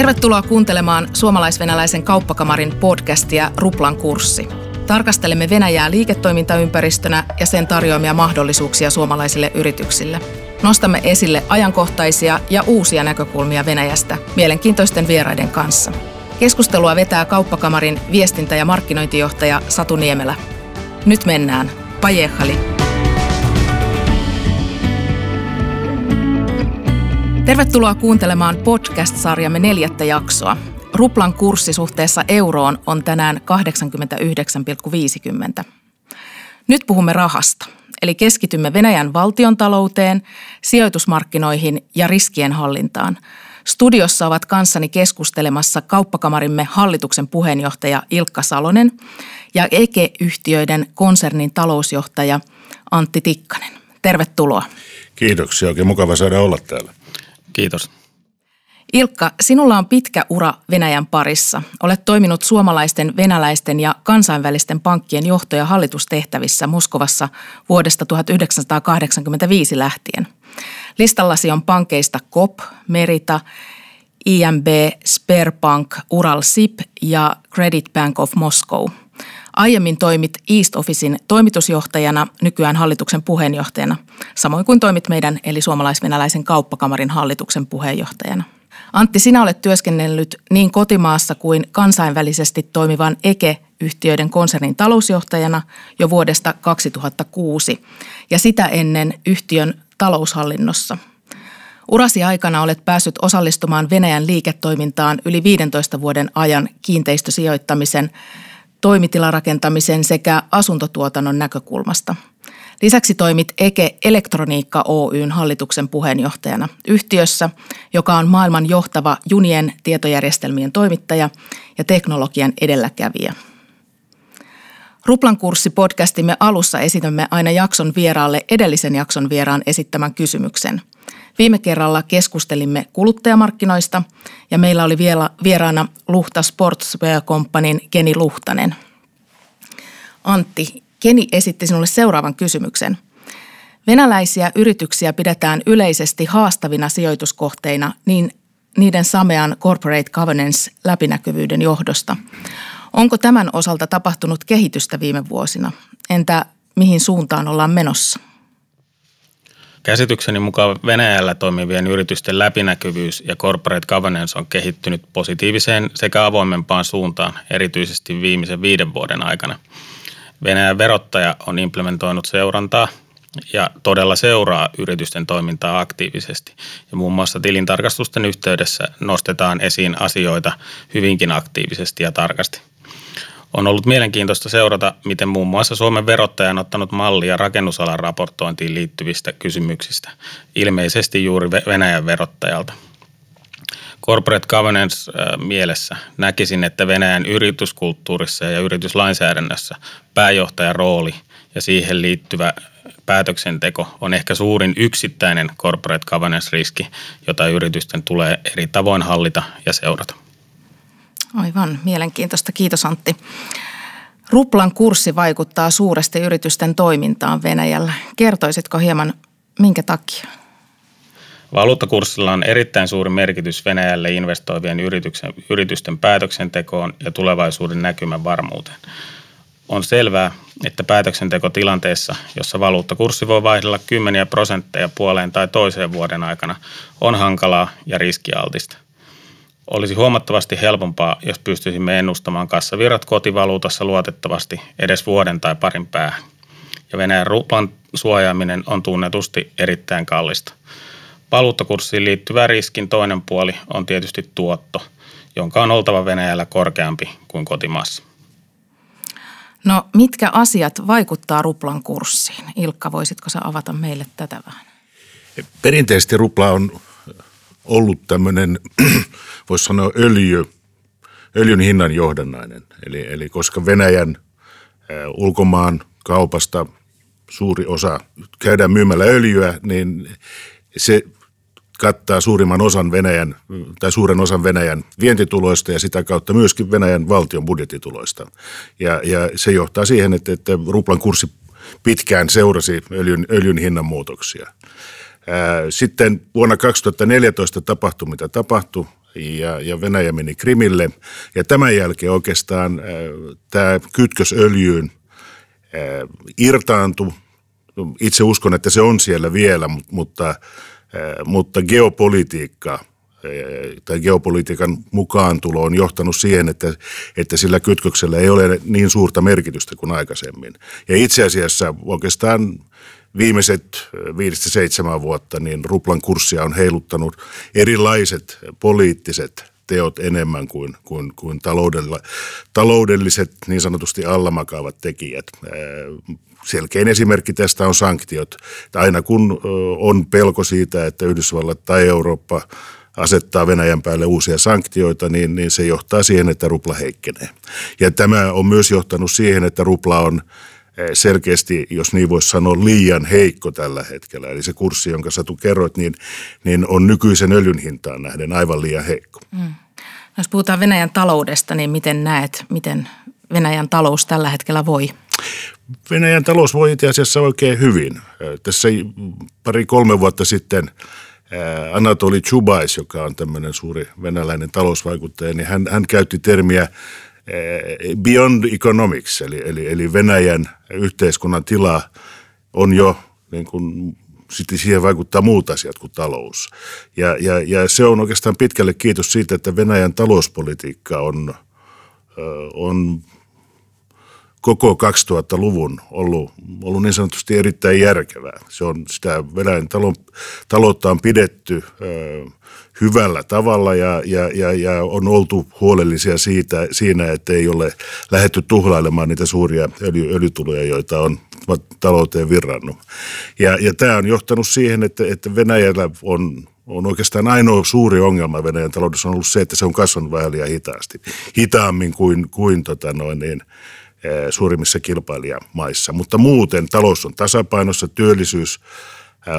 Tervetuloa kuuntelemaan suomalais-venäläisen kauppakamarin podcastia Ruplan kurssi. Tarkastelemme Venäjää liiketoimintaympäristönä ja sen tarjoamia mahdollisuuksia suomalaisille yrityksille. Nostamme esille ajankohtaisia ja uusia näkökulmia Venäjästä mielenkiintoisten vieraiden kanssa. Keskustelua vetää kauppakamarin viestintä- ja markkinointijohtaja Satu Niemelä. Nyt mennään. Pajehali. Tervetuloa kuuntelemaan podcast-sarjamme neljättä jaksoa. Ruplan kurssi suhteessa euroon on tänään 89,50. Nyt puhumme rahasta, eli keskitymme Venäjän valtiontalouteen, sijoitusmarkkinoihin ja riskien hallintaan. Studiossa ovat kanssani keskustelemassa kauppakamarimme hallituksen puheenjohtaja Ilkka Salonen ja Eke-yhtiöiden konsernin talousjohtaja Antti Tikkanen. Tervetuloa. Kiitoksia, oikein mukava saada olla täällä. Kiitos. Ilkka, sinulla on pitkä ura Venäjän parissa. Olet toiminut suomalaisten, venäläisten ja kansainvälisten pankkien johto- ja hallitustehtävissä Moskovassa vuodesta 1985 lähtien. Listallasi on pankeista KOP, Merita, IMB, Sperbank, Ural SIP ja Credit Bank of Moscow. Aiemmin toimit East Officein toimitusjohtajana, nykyään hallituksen puheenjohtajana, samoin kuin toimit meidän eli suomalais-venäläisen kauppakamarin hallituksen puheenjohtajana. Antti, sinä olet työskennellyt niin kotimaassa kuin kansainvälisesti toimivan Eke-yhtiöiden konsernin talousjohtajana jo vuodesta 2006 ja sitä ennen yhtiön taloushallinnossa. Urasi aikana olet päässyt osallistumaan Venäjän liiketoimintaan yli 15 vuoden ajan kiinteistösijoittamisen, toimitilarakentamisen sekä asuntotuotannon näkökulmasta – Lisäksi toimit Eke Elektroniikka Oyn hallituksen puheenjohtajana yhtiössä, joka on maailman johtava junien tietojärjestelmien toimittaja ja teknologian edelläkävijä. Ruplan kurssi podcastimme alussa esitämme aina jakson vieraalle edellisen jakson vieraan esittämän kysymyksen. Viime kerralla keskustelimme kuluttajamarkkinoista ja meillä oli vielä vieraana Luhta Sportswear Companyn Keni Luhtanen. Antti, Keni esitti sinulle seuraavan kysymyksen. Venäläisiä yrityksiä pidetään yleisesti haastavina sijoituskohteina niin niiden samean corporate governance läpinäkyvyyden johdosta. Onko tämän osalta tapahtunut kehitystä viime vuosina? Entä mihin suuntaan ollaan menossa? Käsitykseni mukaan Venäjällä toimivien yritysten läpinäkyvyys ja corporate governance on kehittynyt positiiviseen sekä avoimempaan suuntaan, erityisesti viimeisen viiden vuoden aikana – Venäjän verottaja on implementoinut seurantaa ja todella seuraa yritysten toimintaa aktiivisesti. Ja muun muassa tilintarkastusten yhteydessä nostetaan esiin asioita hyvinkin aktiivisesti ja tarkasti. On ollut mielenkiintoista seurata, miten muun muassa Suomen verottaja on ottanut mallia rakennusalan raportointiin liittyvistä kysymyksistä, ilmeisesti juuri Venäjän verottajalta – corporate governance mielessä näkisin, että Venäjän yrityskulttuurissa ja yrityslainsäädännössä pääjohtajan rooli ja siihen liittyvä päätöksenteko on ehkä suurin yksittäinen corporate governance-riski, jota yritysten tulee eri tavoin hallita ja seurata. Aivan, mielenkiintoista. Kiitos Antti. Ruplan kurssi vaikuttaa suuresti yritysten toimintaan Venäjällä. Kertoisitko hieman, minkä takia? Valuuttakurssilla on erittäin suuri merkitys Venäjälle investoivien yrityksen, yritysten päätöksentekoon ja tulevaisuuden näkymän varmuuteen. On selvää, että päätöksenteko tilanteessa, jossa valuuttakurssi voi vaihdella kymmeniä prosentteja puoleen tai toiseen vuoden aikana, on hankalaa ja riskialtista. Olisi huomattavasti helpompaa, jos pystyisimme ennustamaan kassavirrat kotivaluutassa luotettavasti edes vuoden tai parin päähän. Ja Venäjän ruplan suojaaminen on tunnetusti erittäin kallista. Valuuttakurssiin liittyvä riskin toinen puoli on tietysti tuotto, jonka on oltava Venäjällä korkeampi kuin kotimaassa. No mitkä asiat vaikuttaa ruplan kurssiin? Ilkka, voisitko sä avata meille tätä vähän? Perinteisesti rupla on ollut tämmöinen, voisi sanoa öljy, öljyn hinnan johdannainen. Eli, eli koska Venäjän ulkomaan kaupasta suuri osa käydään myymällä öljyä, niin se kattaa suurimman osan Venäjän, tai suuren osan Venäjän vientituloista ja sitä kautta myöskin Venäjän valtion budjettituloista. Ja, ja se johtaa siihen, että, että ruplan kurssi pitkään seurasi öljyn, öljyn hinnan muutoksia. Sitten vuonna 2014 tapahtui, mitä tapahtui. ja, ja Venäjä meni Krimille. Ja tämän jälkeen oikeastaan tämä kytkös öljyyn irtaantui. Itse uskon, että se on siellä vielä, mutta, mutta geopolitiikka – tai geopolitiikan mukaantulo on johtanut siihen, että, että sillä kytköksellä ei ole niin suurta merkitystä kuin aikaisemmin. Ja itse asiassa oikeastaan viimeiset viidestä seitsemän vuotta niin ruplan kurssia on heiluttanut erilaiset poliittiset teot enemmän kuin, kuin, kuin taloudella, taloudelliset niin sanotusti allamakaavat tekijät. Selkein esimerkki tästä on sanktiot. Aina kun on pelko siitä, että Yhdysvallat tai Eurooppa asettaa Venäjän päälle uusia sanktioita, niin, niin se johtaa siihen, että rupla heikkenee. Ja tämä on myös johtanut siihen, että rupla on eh, selkeästi, jos niin voisi sanoa, liian heikko tällä hetkellä. Eli se kurssi, jonka sä kerroit, niin, niin on nykyisen öljyn hintaan nähden aivan liian heikko. Mm. Jos puhutaan Venäjän taloudesta, niin miten näet, miten Venäjän talous tällä hetkellä voi? Venäjän talous voi itse asiassa oikein hyvin. Eh, tässä pari-kolme vuotta sitten – Anatoli Chubais, joka on tämmöinen suuri venäläinen talousvaikuttaja, niin hän, hän käytti termiä beyond economics, eli, eli, eli Venäjän yhteiskunnan tila on jo niin kuin, sitten siihen vaikuttaa muut asiat kuin talous. Ja, ja, ja se on oikeastaan pitkälle kiitos siitä, että Venäjän talouspolitiikka on, on koko 2000-luvun ollut, ollut niin sanotusti erittäin järkevää. Se on sitä Venäjän talon, taloutta on pidetty ö, hyvällä tavalla ja, ja, ja, ja on oltu huolellisia siitä, siinä, että ei ole lähetty tuhlailemaan niitä suuria öljy, öljytuloja, joita on talouteen virrannut. Ja, ja tämä on johtanut siihen, että, että Venäjällä on on oikeastaan ainoa suuri ongelma Venäjän taloudessa on ollut se, että se on kasvanut vähän liian hitaasti. Hitaammin kuin, kuin tota noin niin, suurimmissa kilpailijamaissa. Mutta muuten talous on tasapainossa, työllisyys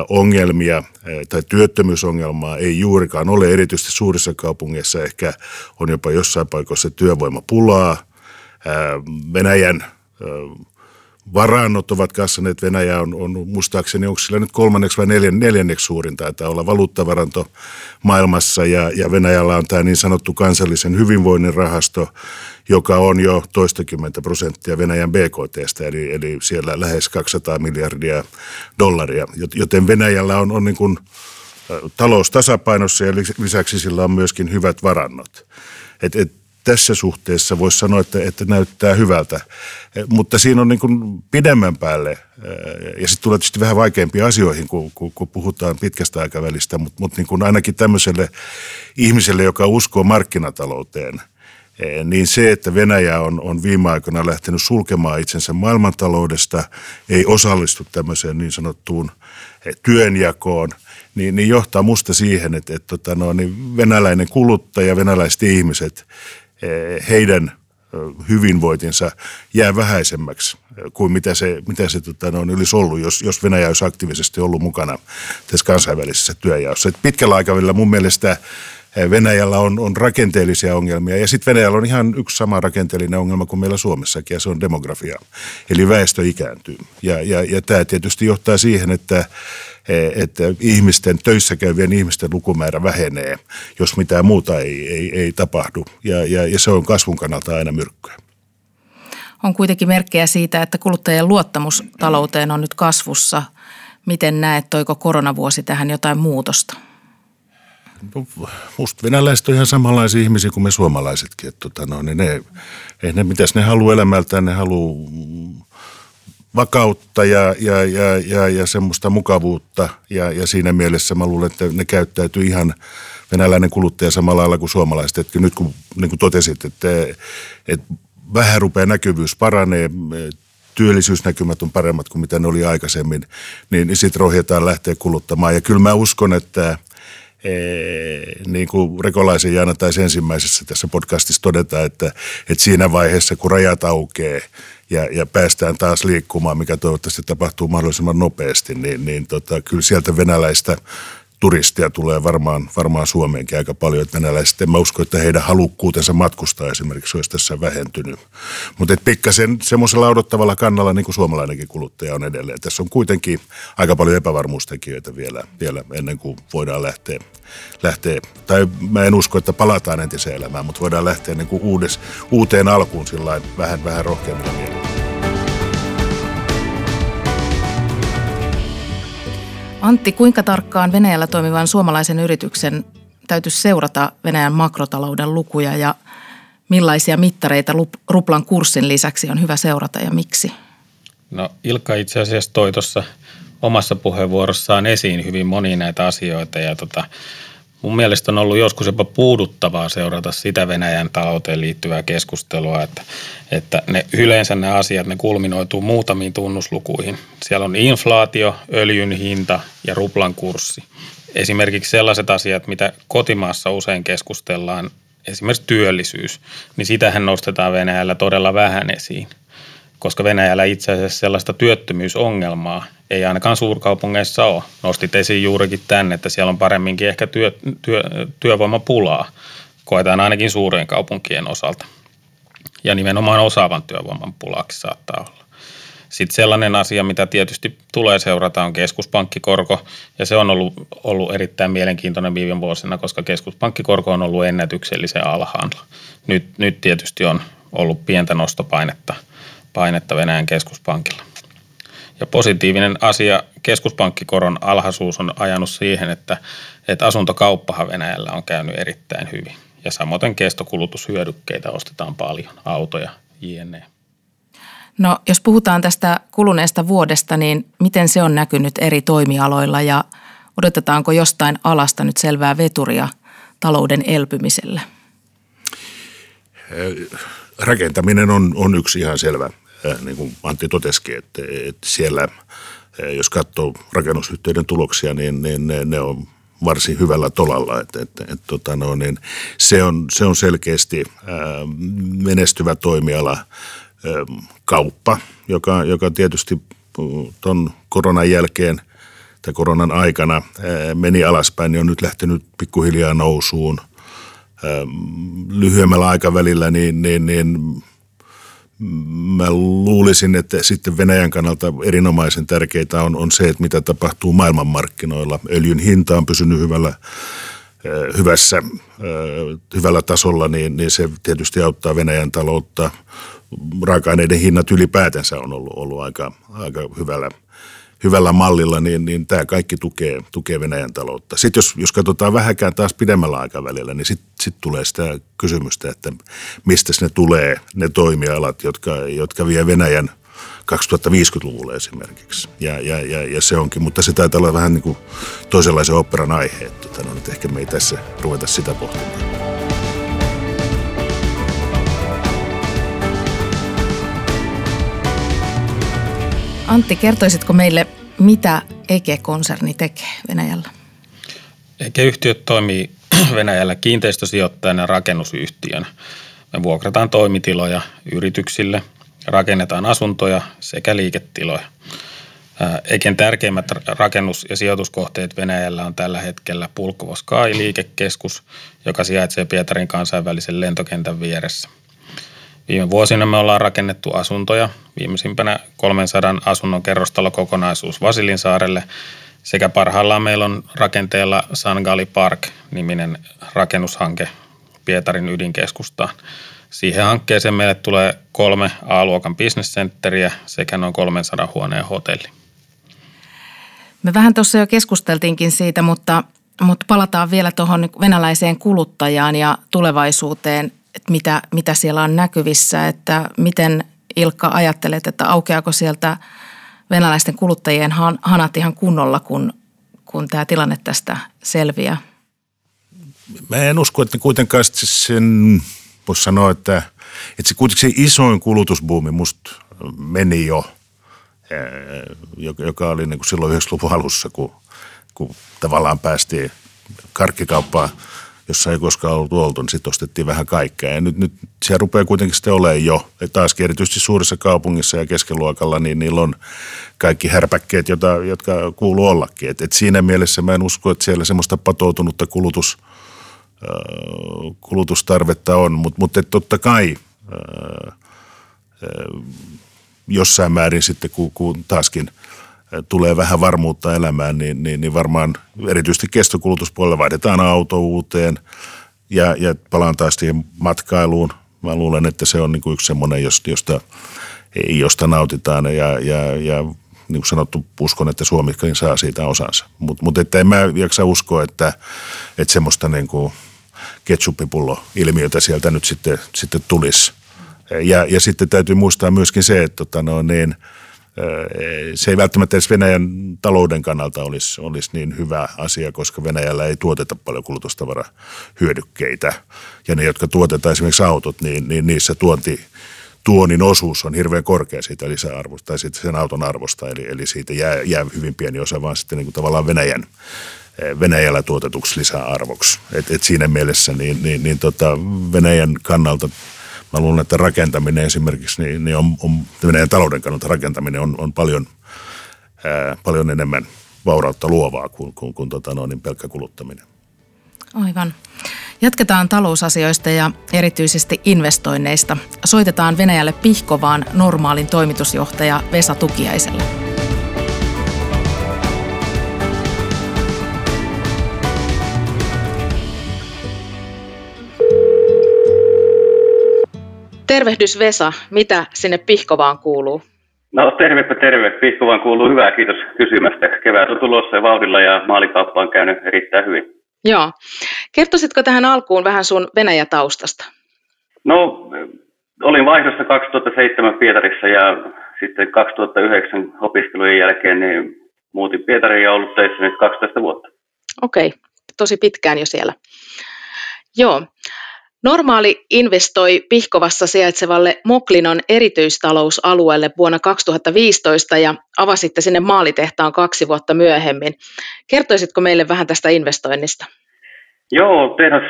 ongelmia eh, tai työttömyysongelmaa ei juurikaan ole, erityisesti suurissa kaupungeissa ehkä on jopa jossain paikoissa työvoimapulaa. Eh, Venäjän varannot ovat kasvaneet. Venäjä on, on muistaakseni, onko sillä nyt kolmanneksi vai neljän, neljänneksi suurin taitaa olla valuuttavaranto maailmassa ja, ja Venäjällä on tämä niin sanottu kansallisen hyvinvoinnin rahasto, joka on jo toistakymmentä prosenttia Venäjän BKTstä, eli, eli siellä lähes 200 miljardia dollaria, joten Venäjällä on, on niin kuin talous tasapainossa ja lisäksi sillä on myöskin hyvät varannot. Et, et tässä suhteessa voisi sanoa, että, että näyttää hyvältä. Mutta siinä on niin kuin pidemmän päälle, ja sitten tulee tietysti vähän vaikeampia asioihin, kun, kun, kun puhutaan pitkästä aikavälistä, mutta, mutta niin kuin ainakin tämmöiselle ihmiselle, joka uskoo markkinatalouteen, niin se, että Venäjä on, on viime aikoina lähtenyt sulkemaan itsensä maailmantaloudesta, ei osallistu tämmöiseen niin sanottuun työnjakoon, niin, niin johtaa musta siihen, että, että tota no, niin venäläinen kuluttaja, venäläiset ihmiset Eh, heidän hyvinvointinsa jää vähäisemmäksi kuin mitä se, mitä se tota, on olisi ollut, jos, jos Venäjä olisi aktiivisesti ollut mukana tässä kansainvälisessä työjaossa. Et pitkällä aikavälillä mun mielestä Venäjällä on, on rakenteellisia ongelmia ja sitten Venäjällä on ihan yksi sama rakenteellinen ongelma kuin meillä Suomessakin ja se on demografia. Eli väestö ikääntyy ja, ja, ja tämä tietysti johtaa siihen, että että ihmisten, töissä käyvien ihmisten lukumäärä vähenee, jos mitään muuta ei, ei, ei tapahdu. Ja, ja, ja se on kasvun kannalta aina myrkkyä. On kuitenkin merkkejä siitä, että kuluttajien luottamus talouteen on nyt kasvussa. Miten näet, toiko koronavuosi tähän jotain muutosta? Musta venäläiset on ihan samanlaisia ihmisiä kuin me suomalaisetkin. Että tota, no, niin ne, ei ne, mitäs ne haluaa elämältään, ne haluaa vakautta ja, ja, ja, ja, ja semmoista mukavuutta. Ja, ja siinä mielessä mä luulen, että ne käyttäytyy ihan venäläinen kuluttaja samalla lailla kuin suomalaiset. Että nyt kun niin kuin totesit, että, että vähän rupeaa näkyvyys paranee, työllisyysnäkymät on paremmat kuin mitä ne oli aikaisemmin, niin, niin sitten rohjetaan lähteä kuluttamaan. Ja kyllä mä uskon, että niin kuin Rekolaisen Jaana taisi ensimmäisessä tässä podcastissa todeta, että, että siinä vaiheessa kun rajat aukeaa ja, ja päästään taas liikkumaan, mikä toivottavasti tapahtuu mahdollisimman nopeasti, niin, niin tota, kyllä sieltä venäläistä turistia tulee varmaan, varmaan Suomeenkin aika paljon. Että venäläiset, en mä usko, että heidän halukkuutensa matkustaa esimerkiksi olisi tässä vähentynyt. Mutta pikkasen semmoisella odottavalla kannalla niin kuin suomalainenkin kuluttaja on edelleen. Tässä on kuitenkin aika paljon epävarmuustekijöitä vielä, vielä ennen kuin voidaan lähteä, lähteä, tai mä en usko, että palataan entiseen elämään, mutta voidaan lähteä niin kuin uudes, uuteen alkuun sillä vähän, vähän rohkeammilla mielellä. Antti, kuinka tarkkaan Venäjällä toimivan suomalaisen yrityksen täytyisi seurata Venäjän makrotalouden lukuja ja millaisia mittareita ruplan kurssin lisäksi on hyvä seurata ja miksi? No Ilkka itse asiassa toi tuossa omassa puheenvuorossaan esiin hyvin monia näitä asioita ja tota, mun mielestä on ollut joskus jopa puuduttavaa seurata sitä Venäjän talouteen liittyvää keskustelua, että, että ne, yleensä ne asiat, ne kulminoituu muutamiin tunnuslukuihin. Siellä on inflaatio, öljyn hinta ja ruplan kurssi. Esimerkiksi sellaiset asiat, mitä kotimaassa usein keskustellaan, esimerkiksi työllisyys, niin sitähän nostetaan Venäjällä todella vähän esiin – koska Venäjällä itse asiassa sellaista työttömyysongelmaa ei ainakaan suurkaupungeissa ole. Nostit esiin juurikin tänne, että siellä on paremminkin ehkä työ, työ, työvoimapulaa. Koetaan ainakin suurien kaupunkien osalta. Ja nimenomaan osaavan työvoiman pulaakin saattaa olla. Sitten sellainen asia, mitä tietysti tulee seurata, on keskuspankkikorko, ja se on ollut, ollut erittäin mielenkiintoinen viime vuosina, koska keskuspankkikorko on ollut ennätyksellisen alhaalla. Nyt, nyt tietysti on ollut pientä nostopainetta – painetta Venäjän keskuspankilla. Ja positiivinen asia keskuspankkikoron alhaisuus on ajanut siihen, että, että asuntokauppahan Venäjällä on käynyt erittäin hyvin. Ja samoin kestokulutushyödykkeitä ostetaan paljon, autoja, jne. No jos puhutaan tästä kuluneesta vuodesta, niin miten se on näkynyt eri toimialoilla ja odotetaanko jostain alasta nyt selvää veturia talouden elpymiselle? Rakentaminen on, on yksi ihan selvä niin kuin Antti totesikin, että, että siellä, äh, jos katsoo rakennusyhtiöiden tuloksia, niin, niin ne, ne on varsin hyvällä tolalla. Että, että, että, tota no, niin se, on, se on selkeästi ää, äh, menestyvä toimiala ää, kauppa, joka, joka tietysti tuon koronan jälkeen tai koronan aikana ää, meni alaspäin, niin on nyt lähtenyt pikkuhiljaa nousuun. Ää, lyhyemmällä aikavälillä niin, niin, niin mä luulisin, että sitten Venäjän kannalta erinomaisen tärkeää on, on se, että mitä tapahtuu maailmanmarkkinoilla. Öljyn hinta on pysynyt hyvällä, hyvässä, hyvällä tasolla, niin, niin se tietysti auttaa Venäjän taloutta. Raaka-aineiden hinnat ylipäätänsä on ollut, ollut aika, aika hyvällä hyvällä mallilla, niin, niin tämä kaikki tukee, tukee Venäjän taloutta. Sitten jos, jos katsotaan vähäkään taas pidemmällä aikavälillä, niin sitten sit tulee sitä kysymystä, että mistä ne tulee, ne toimialat, jotka, jotka vie Venäjän 2050-luvulle esimerkiksi. Ja, ja, ja, ja se onkin, mutta se taitaa olla vähän niin kuin toisenlaisen operan aihe, että no, nyt ehkä me ei tässä ruveta sitä pohtimaan. Antti, kertoisitko meille, mitä Eke-konserni tekee Venäjällä? Eke-yhtiöt toimii Venäjällä kiinteistösijoittajana rakennusyhtiön. Me vuokrataan toimitiloja yrityksille, rakennetaan asuntoja sekä liiketiloja. Eken tärkeimmät rakennus- ja sijoituskohteet Venäjällä on tällä hetkellä Pulkovo Sky-liikekeskus, joka sijaitsee Pietarin kansainvälisen lentokentän vieressä – Viime vuosina me ollaan rakennettu asuntoja, viimeisimpänä 300 asunnon kerrostalokokonaisuus Vasilinsaarelle sekä parhaillaan meillä on rakenteella Sangali Park-niminen rakennushanke Pietarin ydinkeskustaan. Siihen hankkeeseen meille tulee kolme A-luokan bisnescentteriä sekä noin 300 huoneen hotelli. Me vähän tuossa jo keskusteltiinkin siitä, mutta, mutta palataan vielä tuohon venäläiseen kuluttajaan ja tulevaisuuteen että mitä, mitä siellä on näkyvissä, että miten Ilkka ajattelet, että aukeako sieltä venäläisten kuluttajien hanat ihan kunnolla, kun, kun tämä tilanne tästä selviää? Mä en usko, että kuitenkaan sen voisi sanoa, että, että se kuitenkin se isoin kulutusbuumi musta meni jo, joka oli niin kuin silloin 90-luvun alussa, kun, kun tavallaan päästiin karkkikauppaan – jossa ei koskaan ollut oltu, niin sitten ostettiin vähän kaikkea. Ja nyt, nyt siellä rupeaa kuitenkin sitten olemaan jo, että taas erityisesti suurissa kaupungissa ja keskeluokalla, niin niillä on kaikki härpäkkeet, jota, jotka kuuluu ollakin. Et, et siinä mielessä mä en usko, että siellä semmoista patoutunutta kulutus, kulutustarvetta on, mutta mut, totta kai jossain määrin sitten, kun, kun taaskin tulee vähän varmuutta elämään, niin, niin, niin varmaan erityisesti kestokulutuspuolella vaihdetaan auto uuteen ja, ja palaan taas siihen matkailuun. Mä luulen, että se on niin kuin yksi semmoinen, josta, josta nautitaan ja, ja, ja niin kuin sanottu, uskon, että Suomikin saa siitä osansa. Mutta mut että en mä jaksa uskoa, että, että semmoista niin kuin ketsuppipullo-ilmiötä sieltä nyt sitten, sitten tulisi. Ja, ja sitten täytyy muistaa myöskin se, että tota no, niin, se ei välttämättä edes Venäjän talouden kannalta olisi, olisi niin hyvä asia, koska Venäjällä ei tuoteta paljon kulutustavarahyödykkeitä. Ja ne, jotka tuotetaan esimerkiksi autot, niin, niin niissä tuonti, tuonin osuus on hirveän korkea siitä lisäarvosta tai siitä sen auton arvosta, eli, eli siitä jää, jää hyvin pieni osa vaan sitten niin kuin tavallaan Venäjän, Venäjällä tuotetuksi lisäarvoksi. Et, et siinä mielessä niin, niin, niin tota Venäjän kannalta mä luulen, että rakentaminen esimerkiksi, niin, niin on, on Venäjän talouden kannalta rakentaminen on, on paljon, ää, paljon enemmän vaurautta luovaa kuin, kuin, kuin tota noin, niin pelkkä kuluttaminen. Aivan. Jatketaan talousasioista ja erityisesti investoinneista. Soitetaan Venäjälle Pihkovaan normaalin toimitusjohtaja Vesa Tukiaiselle. Tervehdys Vesa, mitä sinne Pihkovaan kuuluu? No tervepä terve. Pihkovaan kuuluu hyvää, kiitos kysymästä. Kevät on tulossa vauhdilla ja maalikauppa on käynyt erittäin hyvin. Joo. Kertoisitko tähän alkuun vähän sun Venäjä-taustasta? No, olin vaihdossa 2007 Pietarissa ja sitten 2009 opiskelujen jälkeen niin muutin Pietariin ja ollut töissä nyt 12 vuotta. Okei, okay. tosi pitkään jo siellä. Joo. Normaali investoi Pihkovassa sijaitsevalle Moklinon erityistalousalueelle vuonna 2015 ja avasitte sinne maalitehtaan kaksi vuotta myöhemmin. Kertoisitko meille vähän tästä investoinnista? Joo, tehdas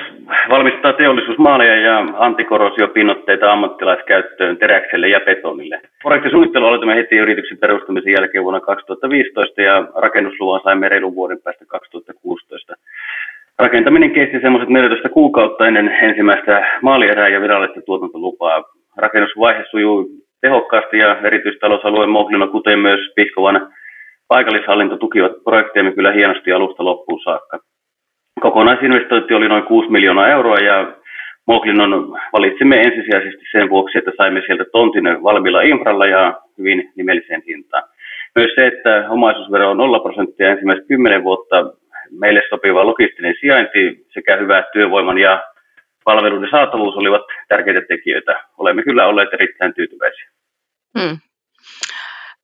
valmistaa teollisuusmaaleja ja antikorodosiopinotteita ammattilaiskäyttöön teräkselle ja betonille. Projektisuunnittelu aloitimme heti yrityksen perustamisen jälkeen vuonna 2015 ja rakennusluvan saimme reilun vuoden päästä 2016. Rakentaminen kesti semmoiset 14 kuukautta ennen ensimmäistä maalierää ja virallista tuotantolupaa. Rakennusvaihe sujuu tehokkaasti ja erityistalousalueen Moklina, kuten myös Pihkovan paikallishallinto tukivat projekteemme kyllä hienosti alusta loppuun saakka. Kokonaisinvestointi oli noin 6 miljoonaa euroa ja Moklinon valitsimme ensisijaisesti sen vuoksi, että saimme sieltä tontin valmiilla infralla ja hyvin nimelliseen hintaan. Myös se, että omaisuusvero on 0 prosenttia ensimmäiset 10 vuotta meille sopiva logistinen sijainti sekä hyvä työvoiman ja palveluiden saatavuus olivat tärkeitä tekijöitä. Olemme kyllä olleet erittäin tyytyväisiä. Hmm.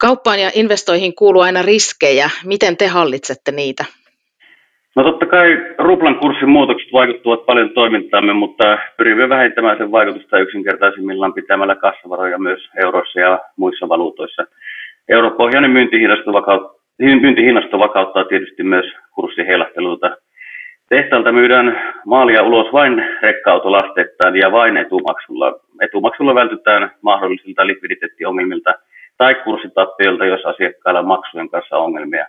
Kauppaan ja investoihin kuuluu aina riskejä. Miten te hallitsette niitä? No totta kai ruplan kurssin muutokset vaikuttavat paljon toimintaamme, mutta pyrimme vähentämään sen vaikutusta yksinkertaisimmillaan pitämällä kassavaroja myös euroissa ja muissa valuutoissa. Europohjainen myyntihinnasto myyntihinnasto vakauttaa tietysti myös kurssiheilahteluita. Tehtaalta myydään maalia ulos vain rekka-autolasteittain ja vain etumaksulla. Etumaksulla vältytään mahdollisilta likviditeettiongelmilta tai kurssitappioilta, jos asiakkailla on maksujen kanssa ongelmia.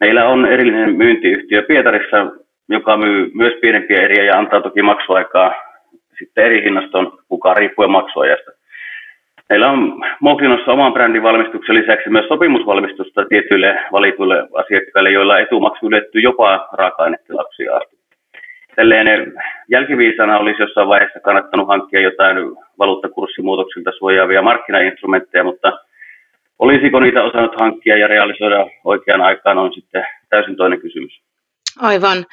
Meillä on erillinen myyntiyhtiö Pietarissa, joka myy myös pienempiä eriä ja antaa toki maksuaikaa sitten eri hinnaston mukaan riippuen maksuajasta. Meillä on Moklinossa oman brändin valmistuksen lisäksi myös sopimusvalmistusta tietyille valituille asiakkaille, joilla etumaksu ylettyy jopa raaka-ainetilapsia asti. Tälleen jälkiviisana olisi jossain vaiheessa kannattanut hankkia jotain valuuttakurssimuutoksilta suojaavia markkinainstrumentteja, mutta olisiko niitä osannut hankkia ja realisoida oikeaan aikaan on sitten täysin toinen kysymys. Aivan.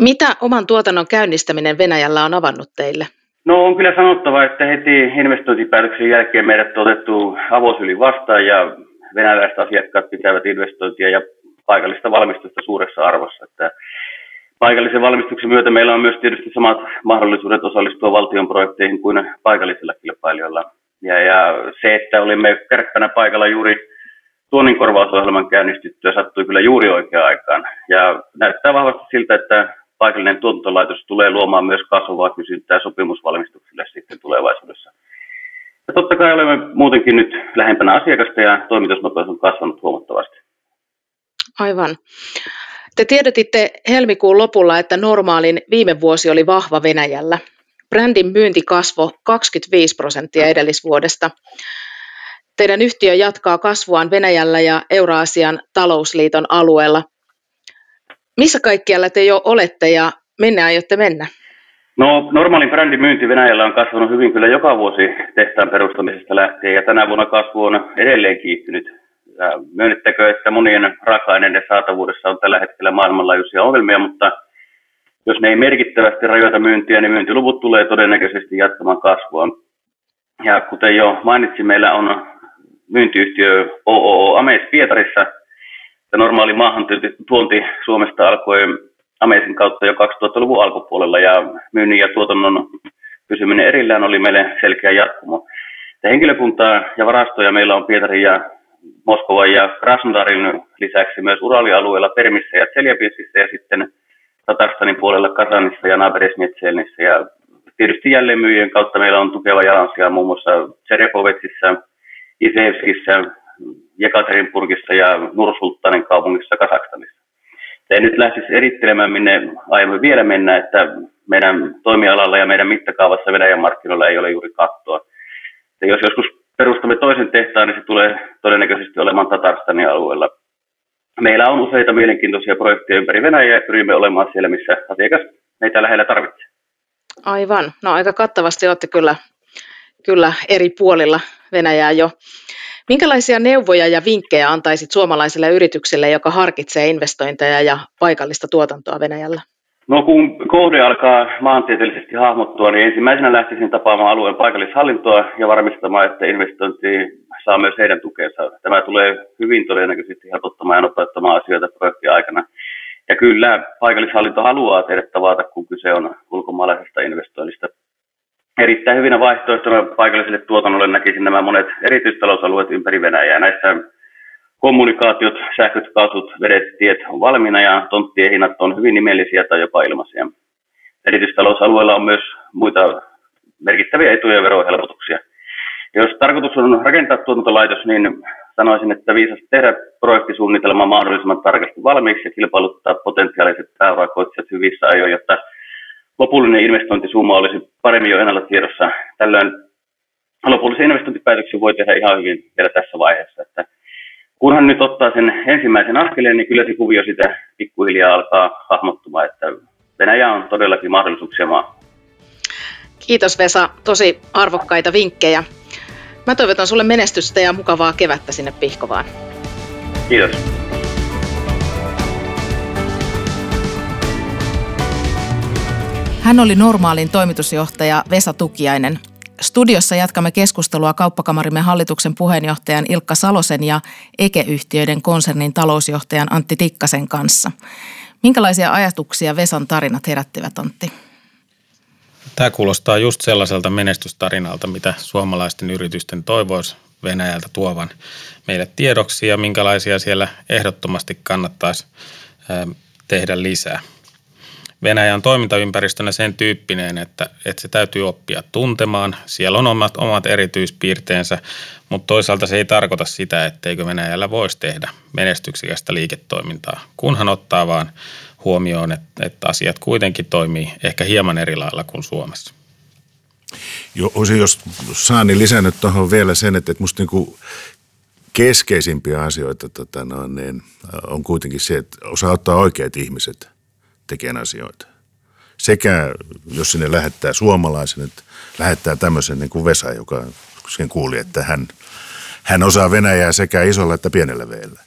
Mitä oman tuotannon käynnistäminen Venäjällä on avannut teille? No on kyllä sanottava, että heti investointipäätöksen jälkeen meidät on otettu avosyli vastaan ja venäläiset asiakkaat pitävät investointia ja paikallista valmistusta suuressa arvossa. Että paikallisen valmistuksen myötä meillä on myös tietysti samat mahdollisuudet osallistua valtion projekteihin kuin paikallisilla kilpailijoilla. Ja, ja se, että olimme kärppänä paikalla juuri tuonnin korvausohjelman käynnistyttyä sattui kyllä juuri oikeaan aikaan. Ja näyttää vahvasti siltä, että paikallinen tuotantolaitos tulee luomaan myös kasvavaa kysyntää sopimusvalmistuksille sitten tulevaisuudessa. Ja totta kai olemme muutenkin nyt lähempänä asiakasta ja toimitusnopeus on kasvanut huomattavasti Aivan. Te tiedotitte helmikuun lopulla, että normaalin viime vuosi oli vahva Venäjällä. Brändin myynti kasvoi 25 prosenttia edellisvuodesta. Teidän yhtiö jatkaa kasvuaan Venäjällä ja Euraasian talousliiton alueella. Missä kaikkialla te jo olette ja minne aiotte mennä? No normaalin brändin myynti Venäjällä on kasvanut hyvin kyllä joka vuosi tehtaan perustamisesta lähtien ja tänä vuonna kasvu on edelleen kiihtynyt. Ja myönnettäkö, että monien raaka-aineiden saatavuudessa on tällä hetkellä maailmanlaajuisia ongelmia, mutta jos ne ei merkittävästi rajoita myyntiä, niin myyntiluvut tulee todennäköisesti jatkamaan kasvua. Ja kuten jo mainitsin, meillä on myyntiyhtiö OOO Ames Pietarissa. Ja normaali maahantuonti Suomesta alkoi Amesin kautta jo 2000-luvun alkupuolella ja myynnin ja tuotannon pysyminen erillään oli meille selkeä jatkumo. Ja henkilökuntaa ja varastoja meillä on Pietarin ja Moskovan ja Krasnodarin lisäksi myös Uralialueella Permissä ja Tseljabinskissä ja sitten Tatarstanin puolella Kazanissa ja Naberesmetselissä. Ja tietysti jälleenmyyjien kautta meillä on tukeva jalansija muun muassa Tserjakovetsissa, Isevskissä, Jekaterinburgissa ja Nursultanin kaupungissa Kasakstanissa. En nyt lähtisi erittelemään, minne aiomme vielä mennä, että meidän toimialalla ja meidän mittakaavassa Venäjän markkinoilla ei ole juuri kattoa. Ja jos joskus perustamme toisen tehtaan, niin se tulee todennäköisesti olemaan Tatarstanin alueella. Meillä on useita mielenkiintoisia projekteja ympäri Venäjää ja pyrimme olemaan siellä, missä asiakas meitä lähellä tarvitsee. Aivan. No aika kattavasti olette kyllä, kyllä eri puolilla Venäjää jo. Minkälaisia neuvoja ja vinkkejä antaisit suomalaiselle yritykselle, joka harkitsee investointeja ja paikallista tuotantoa Venäjällä? No kun kohde alkaa maantieteellisesti hahmottua, niin ensimmäisenä lähtisin tapaamaan alueen paikallishallintoa ja varmistamaan, että investointi saa myös heidän tukensa. Tämä tulee hyvin todennäköisesti helpottamaan ja nopeuttamaan asioita projektin aikana. Ja kyllä paikallishallinto haluaa tehdä tavata, kun kyse on ulkomaalaisesta investoinnista erittäin hyvinä vaihtoehtoina paikalliselle tuotannolle näkisin nämä monet erityistalousalueet ympäri Venäjää. Näissä kommunikaatiot, sähköt, kaasut, vedet, tiet on valmiina ja tonttien hinnat on hyvin nimellisiä tai jopa ilmaisia. Erityistalousalueella on myös muita merkittäviä etuja ja verohelpotuksia. Jos tarkoitus on rakentaa tuotantolaitos, niin sanoisin, että viisasti tehdä projektisuunnitelma mahdollisimman tarkasti valmiiksi ja kilpailuttaa potentiaaliset pääurakoitsijat hyvissä ajoin, jotta lopullinen investointisumma olisi paremmin jo ennalla tiedossa. Tällöin lopullisen investointipäätöksen voi tehdä ihan hyvin vielä tässä vaiheessa. Että kunhan nyt ottaa sen ensimmäisen askeleen, niin kyllä se kuvio sitä pikkuhiljaa alkaa hahmottumaan, että Venäjä on todellakin mahdollisuuksia maa. Kiitos Vesa, tosi arvokkaita vinkkejä. Mä toivotan sulle menestystä ja mukavaa kevättä sinne Pihkovaan. Kiitos. Hän oli normaalin toimitusjohtaja Vesa Tukiainen. Studiossa jatkamme keskustelua kauppakamarimme hallituksen puheenjohtajan Ilkka Salosen ja Eke-yhtiöiden konsernin talousjohtajan Antti Tikkasen kanssa. Minkälaisia ajatuksia Vesan tarinat herättivät, Antti? Tämä kuulostaa just sellaiselta menestystarinalta, mitä suomalaisten yritysten toivoisi Venäjältä tuovan meille tiedoksi ja minkälaisia siellä ehdottomasti kannattaisi tehdä lisää. Venäjän toimintaympäristönä sen tyyppinen, että, että se täytyy oppia tuntemaan. Siellä on omat, omat erityispiirteensä, mutta toisaalta se ei tarkoita sitä, etteikö Venäjällä voisi tehdä menestyksikästä liiketoimintaa, kunhan ottaa vaan huomioon, että, että asiat kuitenkin toimii ehkä hieman eri lailla kuin Suomessa. Jo, jos saan, niin lisännyt tuohon vielä sen, että, että musta niinku keskeisimpiä asioita tota, no, niin, on kuitenkin se, että osaa ottaa oikeat ihmiset – tekemään asioita. Sekä jos sinne lähettää suomalaisen, että lähettää tämmöisen niin kuin Vesa, joka sen kuuli, että hän, hän osaa Venäjää sekä isolla että pienellä veellä.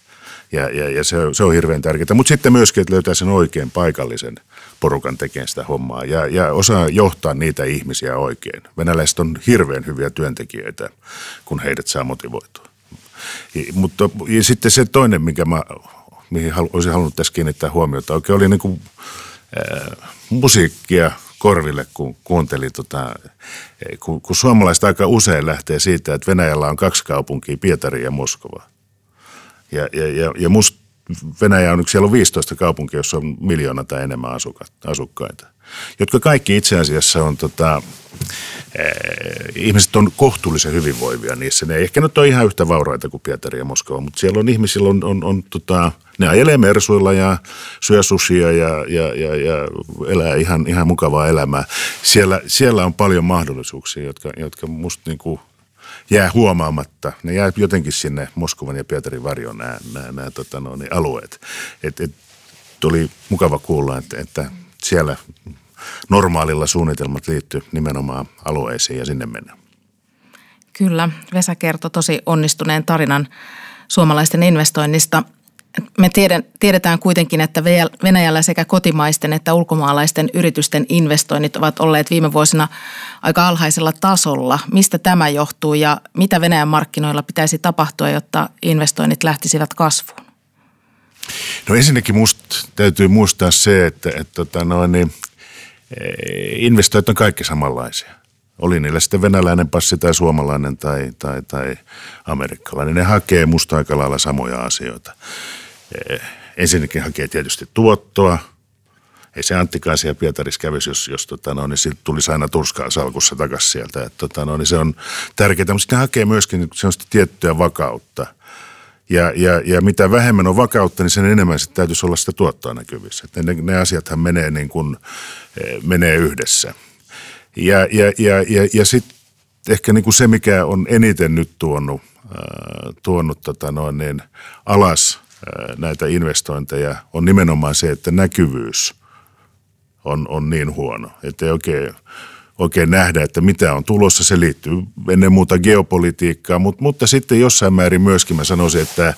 Ja, ja, ja se, se on hirveän tärkeää. Mutta sitten myöskin, että löytää sen oikein paikallisen porukan tekemään sitä hommaa ja, ja osaa johtaa niitä ihmisiä oikein. Venäläiset on hirveän hyviä työntekijöitä, kun heidät saa motivoitua. Ja, mutta ja sitten se toinen, mikä mä mihin olisin halunnut tässä kiinnittää huomiota. Oikein oli niin kuin, äh, musiikkia korville, kun kuuntelin, tota, kun, kun suomalaiset aika usein lähtee siitä, että Venäjällä on kaksi kaupunkia, Pietari ja Moskova. Ja, ja, ja, ja musta Venäjä on, siellä on 15 kaupunkia, jossa on miljoona tai enemmän asukkaita. Jotka kaikki itse asiassa on tota, eh, ihmiset on kohtuullisen hyvinvoivia niissä. Ne ei ehkä nyt ole ihan yhtä vauraita kuin Pietari ja Moskova, mutta siellä on ihmisillä on, on, on tota, ne ajelee mersuilla ja syö susia ja, ja, ja, ja elää ihan, ihan mukavaa elämää. Siellä, siellä on paljon mahdollisuuksia, jotka, jotka musta niin kuin jää huomaamatta. Ne jää jotenkin sinne Moskovan ja Pietarin varjon nämä, nämä, nämä tota, no, niin alueet. Et, et, oli mukava kuulla, että, että siellä normaalilla suunnitelmat liittyy nimenomaan alueisiin ja sinne mennään. Kyllä, Vesa kertoi tosi onnistuneen tarinan suomalaisten investoinnista – me tiedetään kuitenkin, että Venäjällä sekä kotimaisten että ulkomaalaisten yritysten investoinnit ovat olleet viime vuosina aika alhaisella tasolla. Mistä tämä johtuu ja mitä Venäjän markkinoilla pitäisi tapahtua, jotta investoinnit lähtisivät kasvuun? No ensinnäkin musta täytyy muistaa se, että, että tota noin, niin, e, investoit on kaikki samanlaisia. Oli niillä sitten venäläinen passi tai suomalainen tai, tai, tai amerikkalainen. Ne hakee musta aika lailla samoja asioita. Eh, ensinnäkin hakee tietysti tuottoa. Ei se Anttikaan siellä Pietarissa kävisi, jos, jos tota, no, niin tulisi aina turskaa salkussa takaisin sieltä. Et, tota, no, niin se on tärkeää, mutta sitten hakee myöskin sellaista tiettyä vakautta. Ja, ja, ja mitä vähemmän on vakautta, niin sen enemmän sitten täytyisi olla sitä tuottoa näkyvissä. Et ne, ne asiathan menee, niin kuin, eh, menee yhdessä. Ja, ja, ja, ja, ja sitten ehkä niin kuin se, mikä on eniten nyt tuonut, äh, tuonut tota noin, niin alas – näitä investointeja on nimenomaan se, että näkyvyys on, on niin huono, että ei oikein, oikein nähdä, että mitä on tulossa. Se liittyy ennen muuta geopolitiikkaan, mutta, mutta sitten jossain määrin myöskin mä sanoisin, että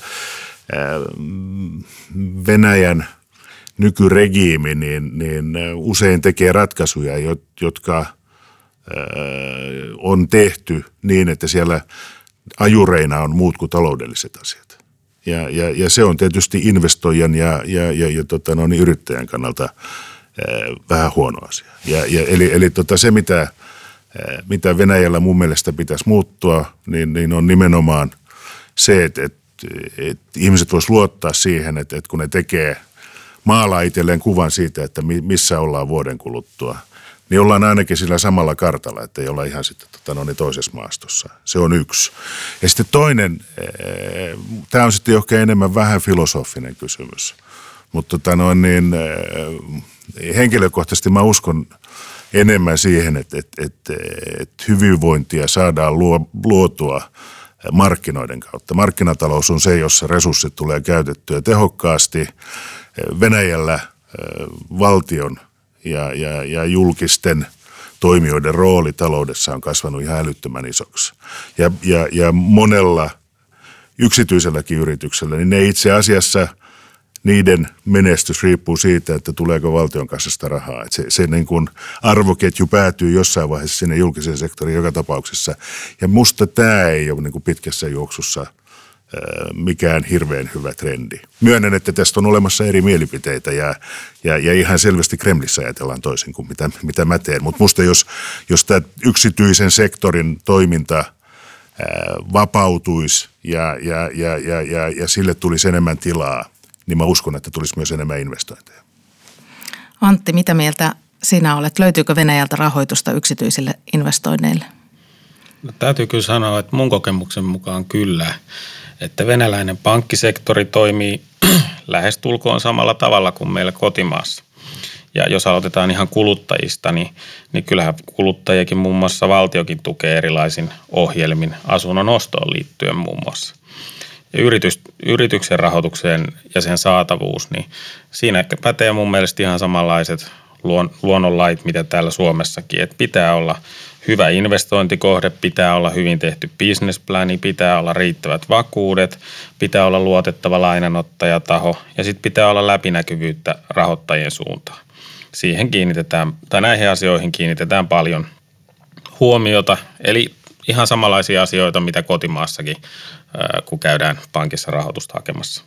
Venäjän nykyregiimi niin, niin usein tekee ratkaisuja, jotka on tehty niin, että siellä ajureina on muut kuin taloudelliset asiat. Ja, ja, ja se on tietysti investoijan ja, ja, ja, ja tota, no, niin yrittäjän kannalta vähän huono asia. Ja, ja, eli eli tota, se, mitä, ää, mitä Venäjällä mun mielestä pitäisi muuttua, niin, niin on nimenomaan se, että, että, että ihmiset voisivat luottaa siihen, että, että kun ne tekee, maalaa itselleen kuvan siitä, että missä ollaan vuoden kuluttua – niin ollaan ainakin sillä samalla kartalla, että ei olla ihan sitten tota, no niin toisessa maastossa. Se on yksi. Ja sitten toinen, eh, tämä on sitten ehkä enemmän vähän filosofinen kysymys, mutta tota no, niin, eh, henkilökohtaisesti mä uskon enemmän siihen, että, että, että, että hyvinvointia saadaan luotua markkinoiden kautta. Markkinatalous on se, jossa resurssit tulee käytettyä tehokkaasti. Venäjällä valtion – ja, ja, ja julkisten toimijoiden rooli taloudessa on kasvanut ihan älyttömän isoksi. Ja, ja, ja monella yksityiselläkin yrityksellä, niin ne itse asiassa niiden menestys riippuu siitä, että tuleeko valtion kassasta rahaa. Että se se niin kuin arvoketju päätyy jossain vaiheessa sinne julkiseen sektoriin joka tapauksessa. Ja musta tämä ei ole niin kuin pitkässä juoksussa – mikään hirveän hyvä trendi. Myönnän, että tästä on olemassa eri mielipiteitä ja, ja, ja ihan selvästi Kremlissä ajatellaan toisin kuin mitä, mitä mä teen. Mutta musta jos, jos tämä yksityisen sektorin toiminta vapautuisi ja, ja, ja, ja, ja, ja sille tulisi enemmän tilaa, niin mä uskon, että tulisi myös enemmän investointeja. Antti, mitä mieltä sinä olet? Löytyykö Venäjältä rahoitusta yksityisille investoinneille? No, täytyy kyllä sanoa, että mun kokemuksen mukaan kyllä että venäläinen pankkisektori toimii lähestulkoon samalla tavalla kuin meillä kotimaassa. Ja jos aloitetaan ihan kuluttajista, niin, niin kyllähän kuluttajiakin muun muassa valtiokin tukee erilaisin ohjelmin asunnon ostoon liittyen muun muassa. Ja yritys, yrityksen rahoitukseen ja sen saatavuus, niin siinä pätee mun mielestä ihan samanlaiset luon, luonnonlait, mitä täällä Suomessakin, että pitää olla – hyvä investointikohde, pitää olla hyvin tehty businessplani, pitää olla riittävät vakuudet, pitää olla luotettava lainanottajataho ja sitten pitää olla läpinäkyvyyttä rahoittajien suuntaan. Siihen kiinnitetään, tai näihin asioihin kiinnitetään paljon huomiota, eli ihan samanlaisia asioita, mitä kotimaassakin, kun käydään pankissa rahoitusta hakemassa.